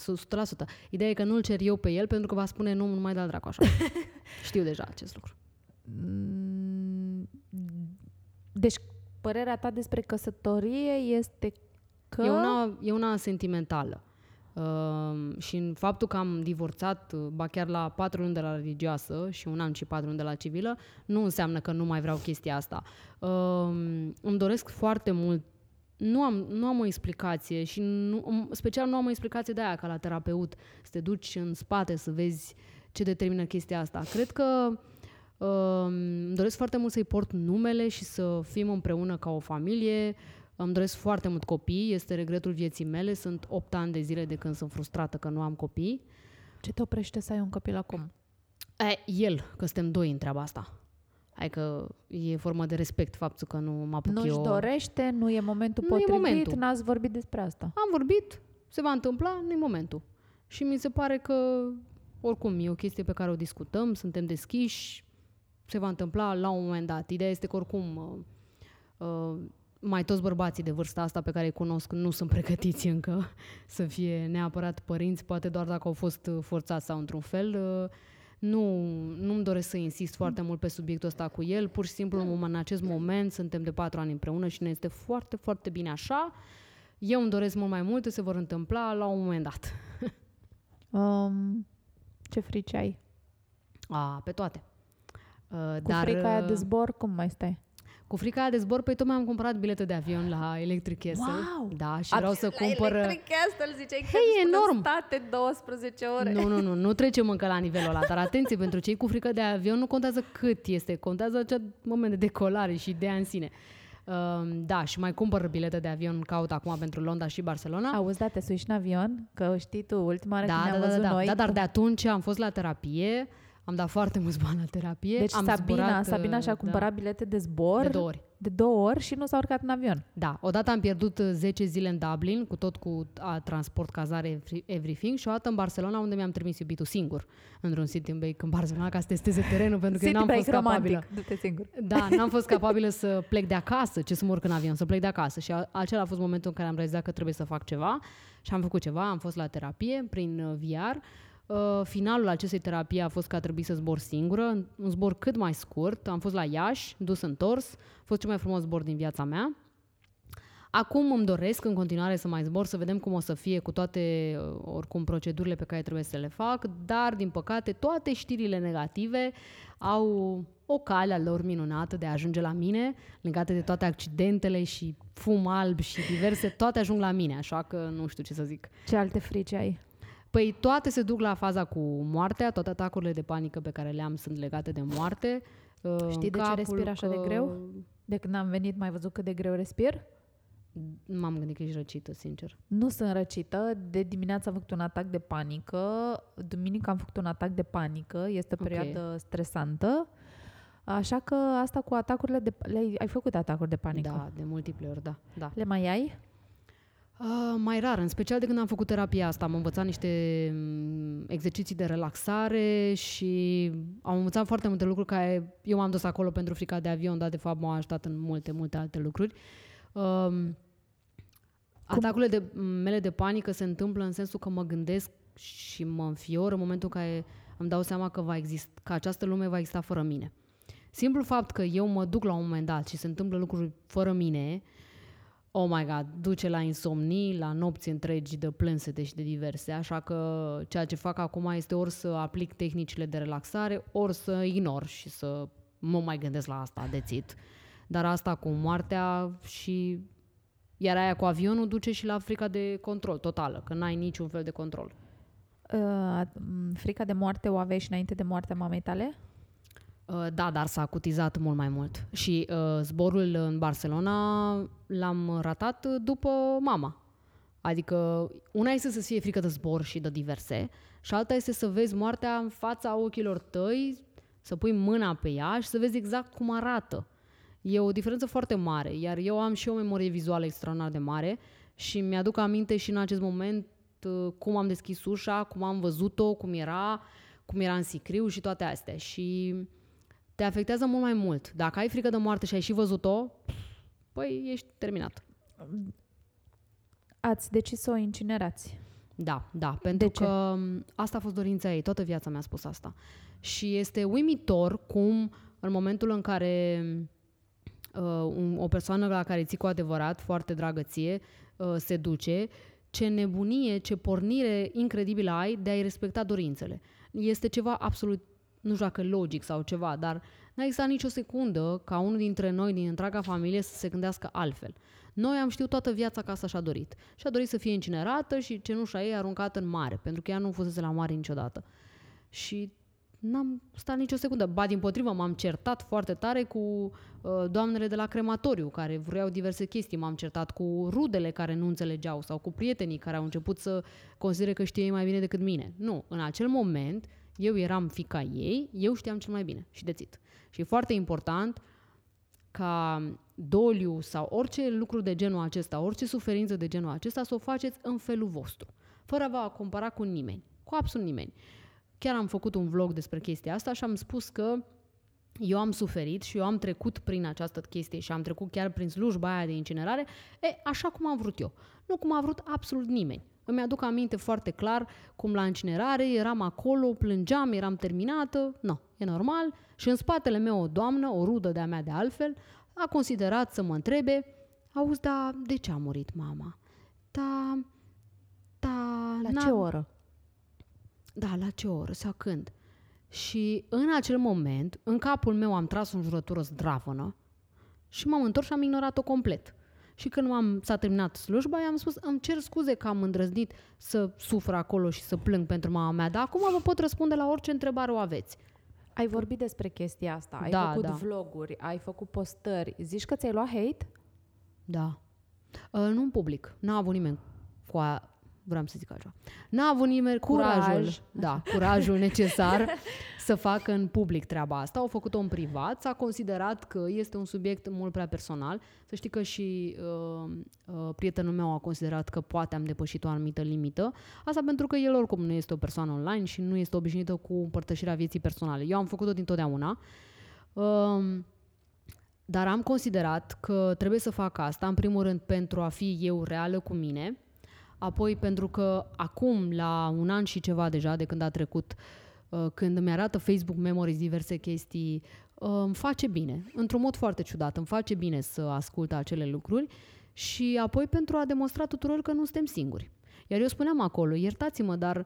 Ideea e că nu-l cer eu pe el pentru că va spune nu, nu mai da dracu așa. Știu deja acest lucru. Mm, Deci, părerea ta despre căsătorie este că... E una, e una sentimentală. Uh, și în faptul că am divorțat, uh, ba chiar la patru luni de la religioasă și un an și patru luni de la civilă, nu înseamnă că nu mai vreau chestia asta. Uh, îmi doresc foarte mult nu am, nu am o explicație și nu, în special nu am o explicație de aia ca la terapeut, să te duci în spate să vezi ce determină chestia asta. Cred că uh, îmi doresc foarte mult să-i port numele și să fim împreună ca o familie. Îmi doresc foarte mult copii, este regretul vieții mele. Sunt 8 ani de zile de când sunt frustrată că nu am copii. Ce te oprește să ai un copil acum? E, el, că suntem doi în treaba asta. Adică e formă de respect faptul că nu mă apuc Nu-și eu. dorește, nu e momentul Nu e potrivit, momentul. n-ați vorbit despre asta. Am vorbit, se va întâmpla, nu e momentul. Și mi se pare că, oricum, e o chestie pe care o discutăm, suntem deschiși, se va întâmpla la un moment dat. Ideea este că, oricum, uh, uh, mai toți bărbații de vârsta asta pe care îi cunosc nu sunt pregătiți încă să fie neapărat părinți, poate doar dacă au fost uh, forțați sau într-un fel. Uh, nu, nu-mi doresc să insist foarte mult pe subiectul ăsta cu el, pur și simplu în în acest moment suntem de patru ani împreună și ne este foarte, foarte bine așa. Eu îmi doresc mult mai multe, se vor întâmpla la un moment dat. Um, ce frici ai? A, pe toate. Uh, Cu Dar, frica aia de uh, zbor, cum mai stai? Cu frica aia de zbor, păi tocmai am cumpărat bilete de avion la Electric Castle. Wow! Da, și vreau să cumpăr... Castle ziceai că Hei, îți spune enorm! state 12 ore. Nu, nu, nu, nu trecem încă la nivelul ăla, dar atenție, pentru cei cu frică de avion nu contează cât este, contează acel moment de decolare și ideea în sine. Uh, da, și mai cumpăr bilete de avion, caut acum pentru Londra și Barcelona. Auzi, da, te suiși în avion? Că știi tu, ultima oară da, când da, ne-am da, da, văzut da, noi... da, dar de atunci am fost la terapie, am dat foarte mulți bani la terapie. Deci am Sabina, zburat, Sabina și-a uh, cumpărat bilete de zbor De două ori. de două ori și nu s-a urcat în avion. Da, odată am pierdut uh, 10 zile în Dublin, cu tot cu a, transport, cazare, every- everything, și o dată în Barcelona, unde mi-am trimis iubitul singur, într-un city break în Barcelona, ca să testeze terenul, pentru că City n-am break fost capabilă. romantic, du-te singur. Da, n-am fost capabilă să plec de acasă, ce să mă urc în avion, să plec de acasă. Și a, acela a fost momentul în care am realizat că trebuie să fac ceva și am făcut ceva, am fost la terapie prin uh, VR. Uh, finalul acestei terapii a fost că a trebuit să zbor singură, un zbor cât mai scurt. Am fost la Iași, dus întors, a fost cel mai frumos zbor din viața mea. Acum îmi doresc în continuare să mai zbor, să vedem cum o să fie cu toate, uh, oricum, procedurile pe care trebuie să le fac, dar, din păcate, toate știrile negative au o cale a lor minunată de a ajunge la mine, legate de toate accidentele și fum alb și diverse, toate ajung la mine, așa că nu știu ce să zic. Ce alte frici ai? Păi toate se duc la faza cu moartea, toate atacurile de panică pe care le am sunt legate de moarte. Uh, Știi de ce capul respir așa de greu? De când am venit, mai văzut cât de greu respir? Nu m-am gândit că ești răcită, sincer. Nu sunt răcită. De dimineață am făcut un atac de panică. Duminică am făcut un atac de panică. Este o Ok. perioadă stresantă. Așa că asta cu atacurile de... Le-ai, ai făcut atacuri de panică? Da, de multiple ori, da. da. Le mai ai? Uh, mai rar, în special de când am făcut terapia asta. Am învățat niște mm, exerciții de relaxare și am învățat foarte multe lucruri care eu m-am dus acolo pentru frica de avion, dar de fapt m-au ajutat în multe, multe alte lucruri. Um, atacurile de, mele de panică se întâmplă în sensul că mă gândesc și mă înfior în momentul în care îmi dau seama că, va exist, că această lume va exista fără mine. Simplul fapt că eu mă duc la un moment dat și se întâmplă lucruri fără mine, oh my god, duce la insomnii, la nopți întregi de plânsete și de diverse, așa că ceea ce fac acum este ori să aplic tehnicile de relaxare, ori să ignor și să mă mai gândesc la asta dețit. Dar asta cu moartea și iar aia cu avionul duce și la frica de control totală, că n-ai niciun fel de control. Uh, m, frica de moarte o aveai și înainte de moartea mamei tale? Uh, Da, dar s-a acutizat mult mai mult. Și uh, zborul în Barcelona l-am ratat după mama. Adică una este să fie frică de zbor și de diverse și alta este să vezi moartea în fața ochilor tăi, să pui mâna pe ea și să vezi exact cum arată. E o diferență foarte mare, iar eu am și o memorie vizuală extraordinar de mare și mi-aduc aminte și în acest moment uh, cum am deschis ușa, cum am văzut-o, cum era, cum era în sicriu și toate astea. Și te afectează mult mai mult. Dacă ai frică de moarte și ai și văzut-o, păi ești terminat. Ați decis să o incinerați. Da, da, pentru ce? că m, asta a fost dorința ei, toată viața mi-a spus asta. Și este uimitor cum în momentul în care uh, un, o persoană la care ții cu adevărat, foarte dragă ție, uh, se duce, ce nebunie, ce pornire incredibilă ai de a-i respecta dorințele. Este ceva absolut, nu știu dacă logic sau ceva, dar n-a existat nicio secundă ca unul dintre noi, din întreaga familie, să se gândească altfel. Noi am știut toată viața că asta și-a dorit. Și-a dorit să fie incinerată și cenușa ei aruncată în mare, pentru că ea nu fusese la mare niciodată. Și n-am stat nicio secundă. Ba, din potrivă, m-am certat foarte tare cu uh, doamnele de la crematoriu, care vreau diverse chestii. M-am certat cu rudele care nu înțelegeau sau cu prietenii care au început să considere că știe ei mai bine decât mine. Nu, în acel moment Eu eram fica ei, eu știam cel mai bine și dețit. Și e foarte important ca doliu sau orice lucru de genul acesta, orice suferință de genul acesta, să o faceți în felul vostru, fără a vă compara cu nimeni, cu absolut nimeni. Chiar am făcut un vlog despre chestia asta și am spus că eu am suferit și eu am trecut prin această chestie și am trecut chiar prin slujba aia de incinerare, e, așa cum am vrut eu. Nu cum a vrut absolut nimeni. Îmi aduc aminte foarte clar cum la incinerare eram acolo, plângeam, eram terminată, nu, e normal. Și în spatele meu o doamnă, o rudă de-a mea de altfel, a considerat să mă întrebe, auzi, da, de ce a murit mama? Da, da... La ce oră? Da, la ce oră sau când? Și în acel moment, în capul meu am tras o jurătură zdravănă și m-am întors și am ignorat-o complet. Și când am, s-a terminat slujba, i-am spus, îmi cer scuze că am îndrăznit să sufăr acolo și să plâng pentru mama mea, dar acum vă pot răspunde la orice întrebare o aveți. Ai vorbit despre chestia asta, ai Da, făcut da. vloguri, ai făcut postări. Zici că ți-ai luat hate? Da. Uh, nu în public. N-a avut nimeni cu a... Vreau să zic altceva. N-a avut nimeni Curaj. curajul, da, curajul necesar să facă în public treaba asta. Au făcut-o în privat. S-a considerat că este un subiect mult prea personal. Să știi că și uh, uh, prietenul meu a considerat că poate am depășit o anumită limită. Asta pentru că el oricum nu este o persoană online și nu este obișnuită cu împărtășirea vieții personale. Eu am făcut-o dintotdeauna. Um, dar am considerat că trebuie să fac asta, în primul rând, pentru a fi eu reală cu mine, apoi pentru că acum, la un an și ceva deja de când a trecut, uh, când îmi arată Facebook Memories diverse chestii, uh, îmi face bine, într-un mod foarte ciudat, îmi face bine să ascult acele lucruri și apoi pentru a demonstra tuturor că nu suntem singuri. Iar eu spuneam acolo, iertați-mă, dar uh,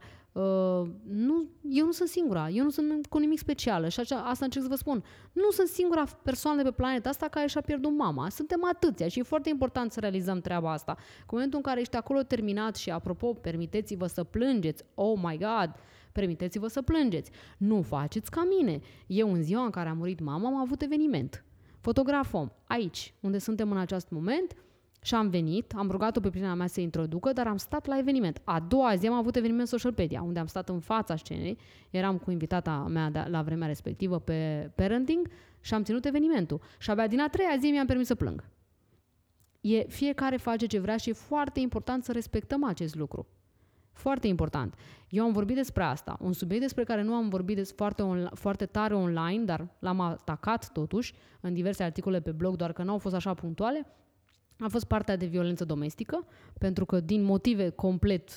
nu, eu nu sunt singura, eu nu sunt cu nimic specială și așa, asta încerc să vă spun. Nu sunt singura persoană de pe planeta asta care și-a pierdut mama. Suntem atâția și e foarte important să realizăm treaba asta. În momentul în care ești acolo terminat și, apropo, permiteți-vă să plângeți, oh my God, permiteți-vă să plângeți. Nu faceți ca mine. Eu, în ziua în care a murit mama, am avut eveniment. Fotografom, aici, unde suntem în acest moment, și am venit, am rugat-o pe prietena mea să introducă, dar am stat la eveniment. A doua zi am avut eveniment Socialpedia, unde am stat în fața scenei, eram cu invitata mea de, la vremea respectivă pe parenting și am ținut evenimentul. Și abia din a treia zi mi-am permis să plâng. E, fiecare face ce vrea și e foarte important să respectăm acest lucru. Foarte important. Eu am vorbit despre asta, un subiect despre care nu am vorbit des foarte, on, foarte tare online, dar l-am atacat totuși în diverse articole pe blog, doar că nu au fost așa punctuale, a fost partea de violență domestică, pentru că din motive complet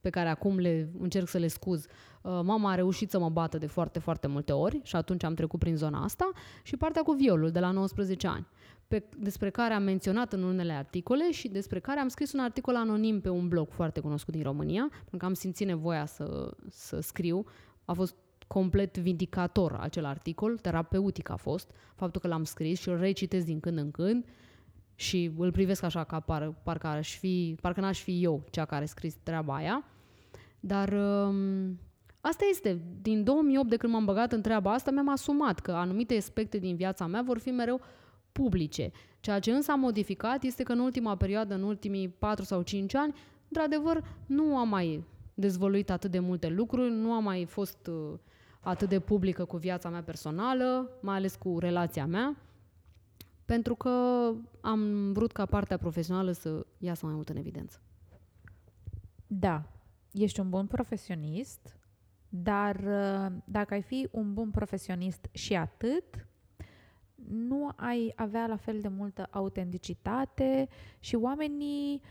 pe care acum le încerc să le scuz, uh, mama a reușit să mă bată de foarte, foarte multe ori și atunci am trecut prin zona asta și partea cu violul de la 19 ani, pe, despre care am menționat în unele articole și despre care am scris un articol anonim pe un blog foarte cunoscut din România, pentru că am simțit nevoia să, să scriu. A fost complet vindicator acel articol, terapeutic a fost, faptul că l-am scris și îl recitesc din când în când și îl privesc așa ca par, parcă, aș fi, parcă n-aș fi eu cea care a scris treaba aia. Dar um, asta este. Din 2008, de când m-am băgat în treaba asta, mi-am asumat că anumite aspecte din viața mea vor fi mereu publice. Ceea ce însă am modificat este că în ultima perioadă, în ultimii 4 sau 5 ani, într-adevăr, nu am mai dezvăluit atât de multe lucruri, nu am mai fost uh, atât de publică cu viața mea personală, mai ales cu relația mea, pentru că am vrut ca partea profesională să iasă mai mult în evidență. Da, ești un bun profesionist, dar uh, dacă ai fi un bun profesionist și atât, nu ai avea la fel de multă autenticitate și oamenii,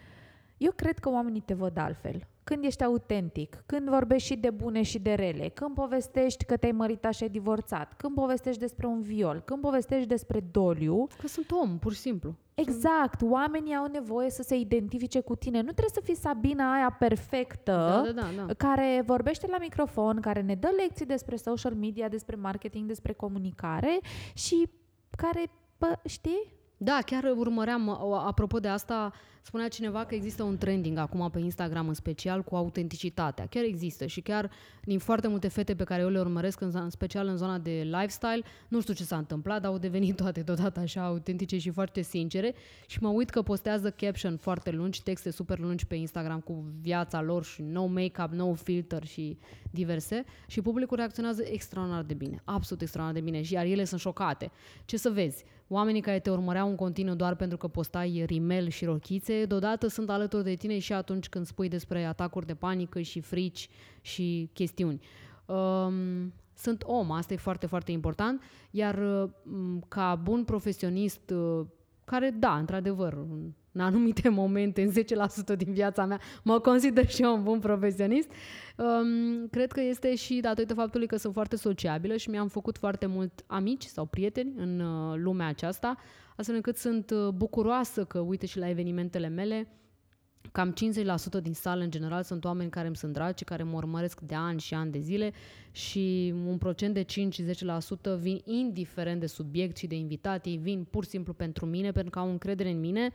eu cred că oamenii te văd altfel. Când ești autentic, când vorbești și de bune și de rele, când povestești că te-ai măritat și ai divorțat, când povestești despre un viol, când povestești despre doliu, Că sunt om, pur și simplu. Exact, oamenii au nevoie să se identifice cu tine. Nu trebuie să fii Sabina aia perfectă Da, da, da, da. care vorbește la microfon, care ne dă lecții despre social media, despre marketing, despre comunicare și care, bă, știi, Da, chiar urmăream, o- apropo de asta, spunea cineva că există un trending acum pe Instagram în special cu autenticitatea. Chiar există și chiar din foarte multe fete pe care eu le urmăresc, în, în special în zona de lifestyle, nu știu ce s-a întâmplat, dar au devenit toate deodată așa autentice și foarte sincere și mă uit că postează caption foarte lungi, texte super lungi pe Instagram cu viața lor și no make-up, no filter și diverse și publicul reacționează extraordinar de bine, absolut extraordinar de bine și iar ele sunt șocate. Ce să vezi? Oamenii care te urmăreau în continuu doar pentru că postai rimel și rochițe, deodată sunt alături de tine și atunci când spui despre atacuri de panică și frici și chestiuni. Um, sunt om, asta e foarte, foarte important, iar um, ca bun profesionist uh, care, da, într-adevăr, în anumite momente, în 10% din viața mea, mă consider și eu un bun profesionist. Um, cred că este și datorită faptului că sunt foarte sociabilă și mi-am făcut foarte mult amici sau prieteni în uh, lumea aceasta, astfel încât sunt uh, bucuroasă că, uite, și la evenimentele mele, Cam 50% din sală, în general, sunt oameni care îmi sunt dragi, care mă urmăresc de ani și ani de zile și un procent de 5-10% vin indiferent de subiect și de invitat. Ei vin pur și simplu pentru mine, pentru că au încredere în mine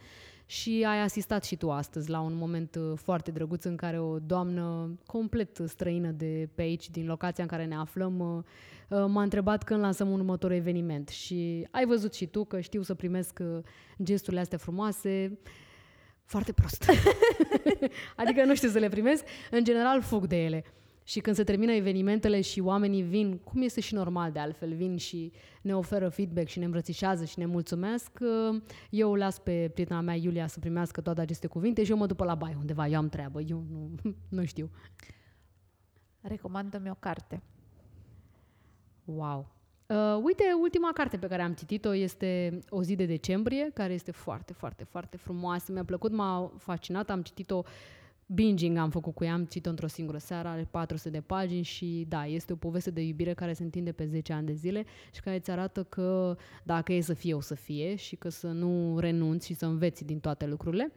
și ai asistat și tu astăzi la un moment uh, foarte drăguț în care o doamnă complet străină de pe aici, din locația în care ne aflăm, uh, uh, m-a întrebat când lansăm un următor eveniment și ai văzut și tu că știu să primesc gesturile astea frumoase foarte prost. adică nu știu să le primesc, în general fug de ele. Și când se termină evenimentele și oamenii vin, cum este și normal de altfel, vin și ne oferă feedback și ne îmbrățișează și ne mulțumesc, eu las pe prietena mea Iulia să primească toate aceste cuvinte și eu mă duc pe la baie undeva, eu am treabă, eu nu, nu știu. Recomandă-mi o carte. Wow! Uh, uite, ultima carte pe care am citit-o este O zi de decembrie, care este foarte, foarte, foarte frumoasă. Mi-a plăcut, m-a fascinat, am citit-o binging am făcut cu ea, am citit-o într-o singură seară, are 400 de pagini și da, este o poveste de iubire care se întinde pe 10 ani de zile și care îți arată că dacă e să fie, o să fie și că să nu renunți și să înveți din toate lucrurile.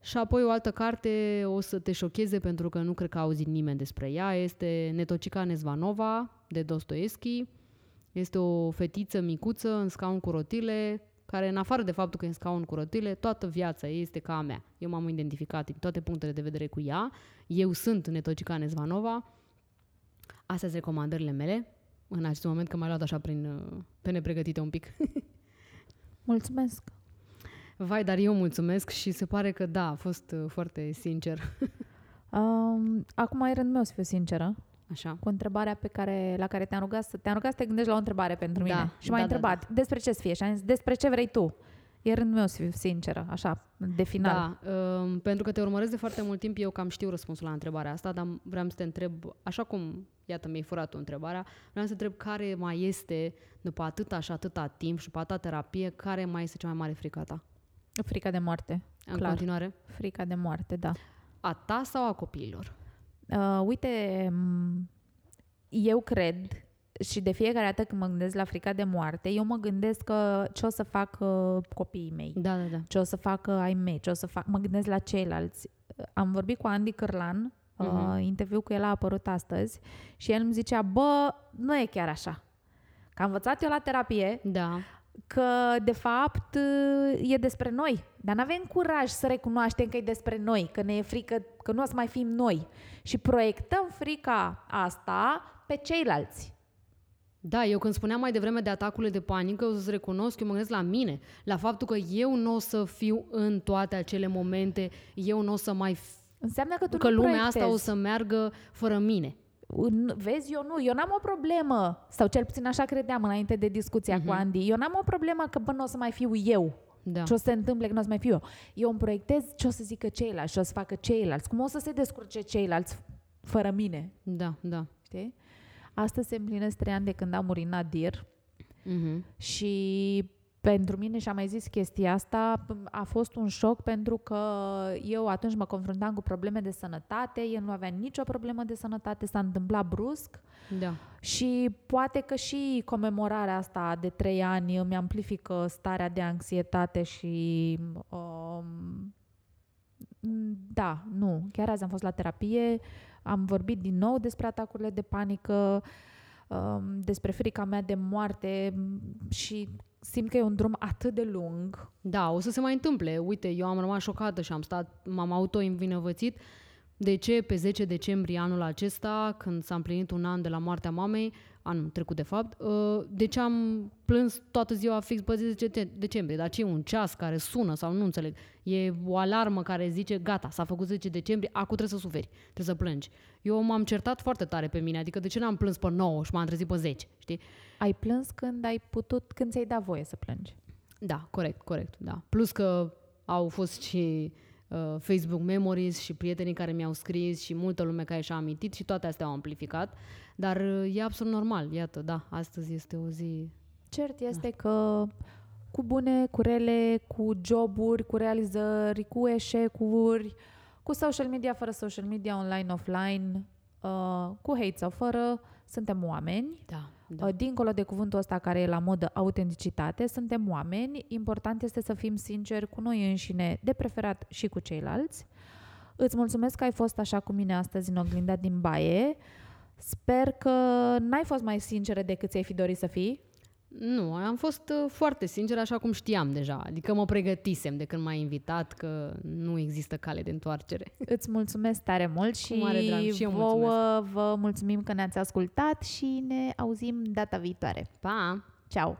Și apoi o altă carte o să te șocheze pentru că nu cred că a auzit nimeni despre ea, este Netocica Nezvanova de Dostoevski. Este o fetiță micuță în scaun cu rotile, care în afară de faptul că e în scaun cu rotile, toată viața ei este ca a mea. Eu m-am identificat din toate punctele de vedere cu ea. Eu sunt Netocica Nezvanova. Astea sunt recomandările mele. În acest moment că m-ai luat așa prin, uh, pe nepregătite un pic. Mulțumesc! Vai, dar eu mulțumesc și se pare că da, a fost uh, foarte sincer. Um, acum e rândul meu să fiu sinceră. Așa. Cu întrebarea pe care, la care te-am rugat, să, te-am rugat să te gândești la o întrebare pentru Da, mine. Și m-ai da, da, întrebat despre ce să fie. Și am zis despre ce vrei tu. E rândul meu să fiu sinceră, așa, de final. Da, um, pentru că te urmăresc de foarte mult timp, eu cam știu răspunsul la întrebarea asta, dar vreau să te întreb, așa cum, iată, mi-ai furat tu întrebarea, vreau să te întreb care mai este, după atâta și atâta timp și după atâta terapie, care mai este cea mai mare frică a ta? Frica de moarte. În Clar. continuare? Frica de moarte, da. A ta sau a copiilor? Uh, uite, m, eu cred și de fiecare dată când mă gândesc la frica de moarte, eu mă gândesc că ce o să fac uh, copiii mei, Da, da, da. ce o să facă ai mei, ce o să fac, mă gândesc la ceilalți. Am vorbit cu Andy Cârlan, uh, Mhm. interviu cu el a apărut astăzi și el îmi zicea, bă, nu e chiar așa. Că am învățat eu la terapie Da, că, de fapt, e despre noi. Dar nu avem curaj să recunoaștem că e despre noi, că ne e frică, că nu o să mai fim noi. Și proiectăm frica asta pe ceilalți. Da, eu când spuneam mai devreme de atacurile de panică, o să-ți recunosc, eu mă gândesc la mine, la faptul că eu nu o să fiu în toate acele momente, eu nu o să mai... F- Înseamnă că tu că nu lumea proiectezi. asta o să meargă fără mine. În- Vezi, eu nu, eu n-am o problemă, sau cel puțin așa credeam înainte de discuția Mhm. cu Andy, eu n-am o problemă că bă, nu o să mai fiu eu. Da. Ce o să se întâmple că nu o să mai fiu eu. Eu îmi proiectez ce o să zică ceilalți, ce o să facă ceilalți, cum o să se descurce ceilalți fără mine. Da, da. Știi? Astăzi se împlinesc trei ani de când a murit Nadir Mhm. și pentru mine, și am mai zis chestia asta, a fost un șoc pentru că eu atunci mă confruntam cu probleme de sănătate, el nu avea nicio problemă de sănătate, s-a întâmplat brusc Da. și poate că și comemorarea asta de trei ani îmi amplifică starea de anxietate și um, da, nu, chiar azi am fost la terapie, am vorbit din nou despre atacurile de panică, um, despre frica mea de moarte m, și simt că e un drum atât de lung. Da, o să se mai întâmple. Uite, eu am rămas șocată și am stat, m-am auto-învinovățit. De ce pe 10 decembrie anul acesta, când s-a împlinit un an de la moartea mamei, anul trecut de fapt, uh, de ce am plâns toată ziua fix pe 10 decembrie? Dar ce e un ceas care sună sau nu înțeleg? E o alarmă care zice gata, s-a făcut 10 decembrie, acum trebuie să suferi, trebuie să plângi. Eu m-am certat foarte tare pe mine, adică de ce n-am plâns pe 9 și m-am trezit pe 10, știi? Ai plâns când ai putut, când ți-ai dat voie să plângi. Da, corect, corect, da. Plus că au fost și uh, Facebook Memories și prietenii care mi-au scris și multă lume care și-a amintit și toate astea au amplificat. Dar uh, e absolut normal, iată, da, astăzi este o zi... Cert este da. că cu bune, cu rele, cu joburi, cu realizări, cu eșecuri, cu social media, fără social media, online, offline, uh, cu hate sau fără, suntem oameni. Da, da. Uh, dincolo de cuvântul ăsta care e la modă autenticitate, suntem oameni. Important este să fim sinceri cu noi înșine, de preferat și cu ceilalți. Îți mulțumesc că ai fost așa cu mine astăzi în oglinda din baie. Sper că n-ai fost mai sinceră decât ți-ai fi dorit să fii. Nu, am fost uh, foarte sincer, așa cum știam deja. Adică mă pregătisem de când m-ai invitat că nu există cale de întoarcere. Îți mulțumesc tare mult și, mare drag. și eu vouă mulțumesc. vă mulțumim că ne-ați ascultat și ne auzim data viitoare. Pa! Ciao!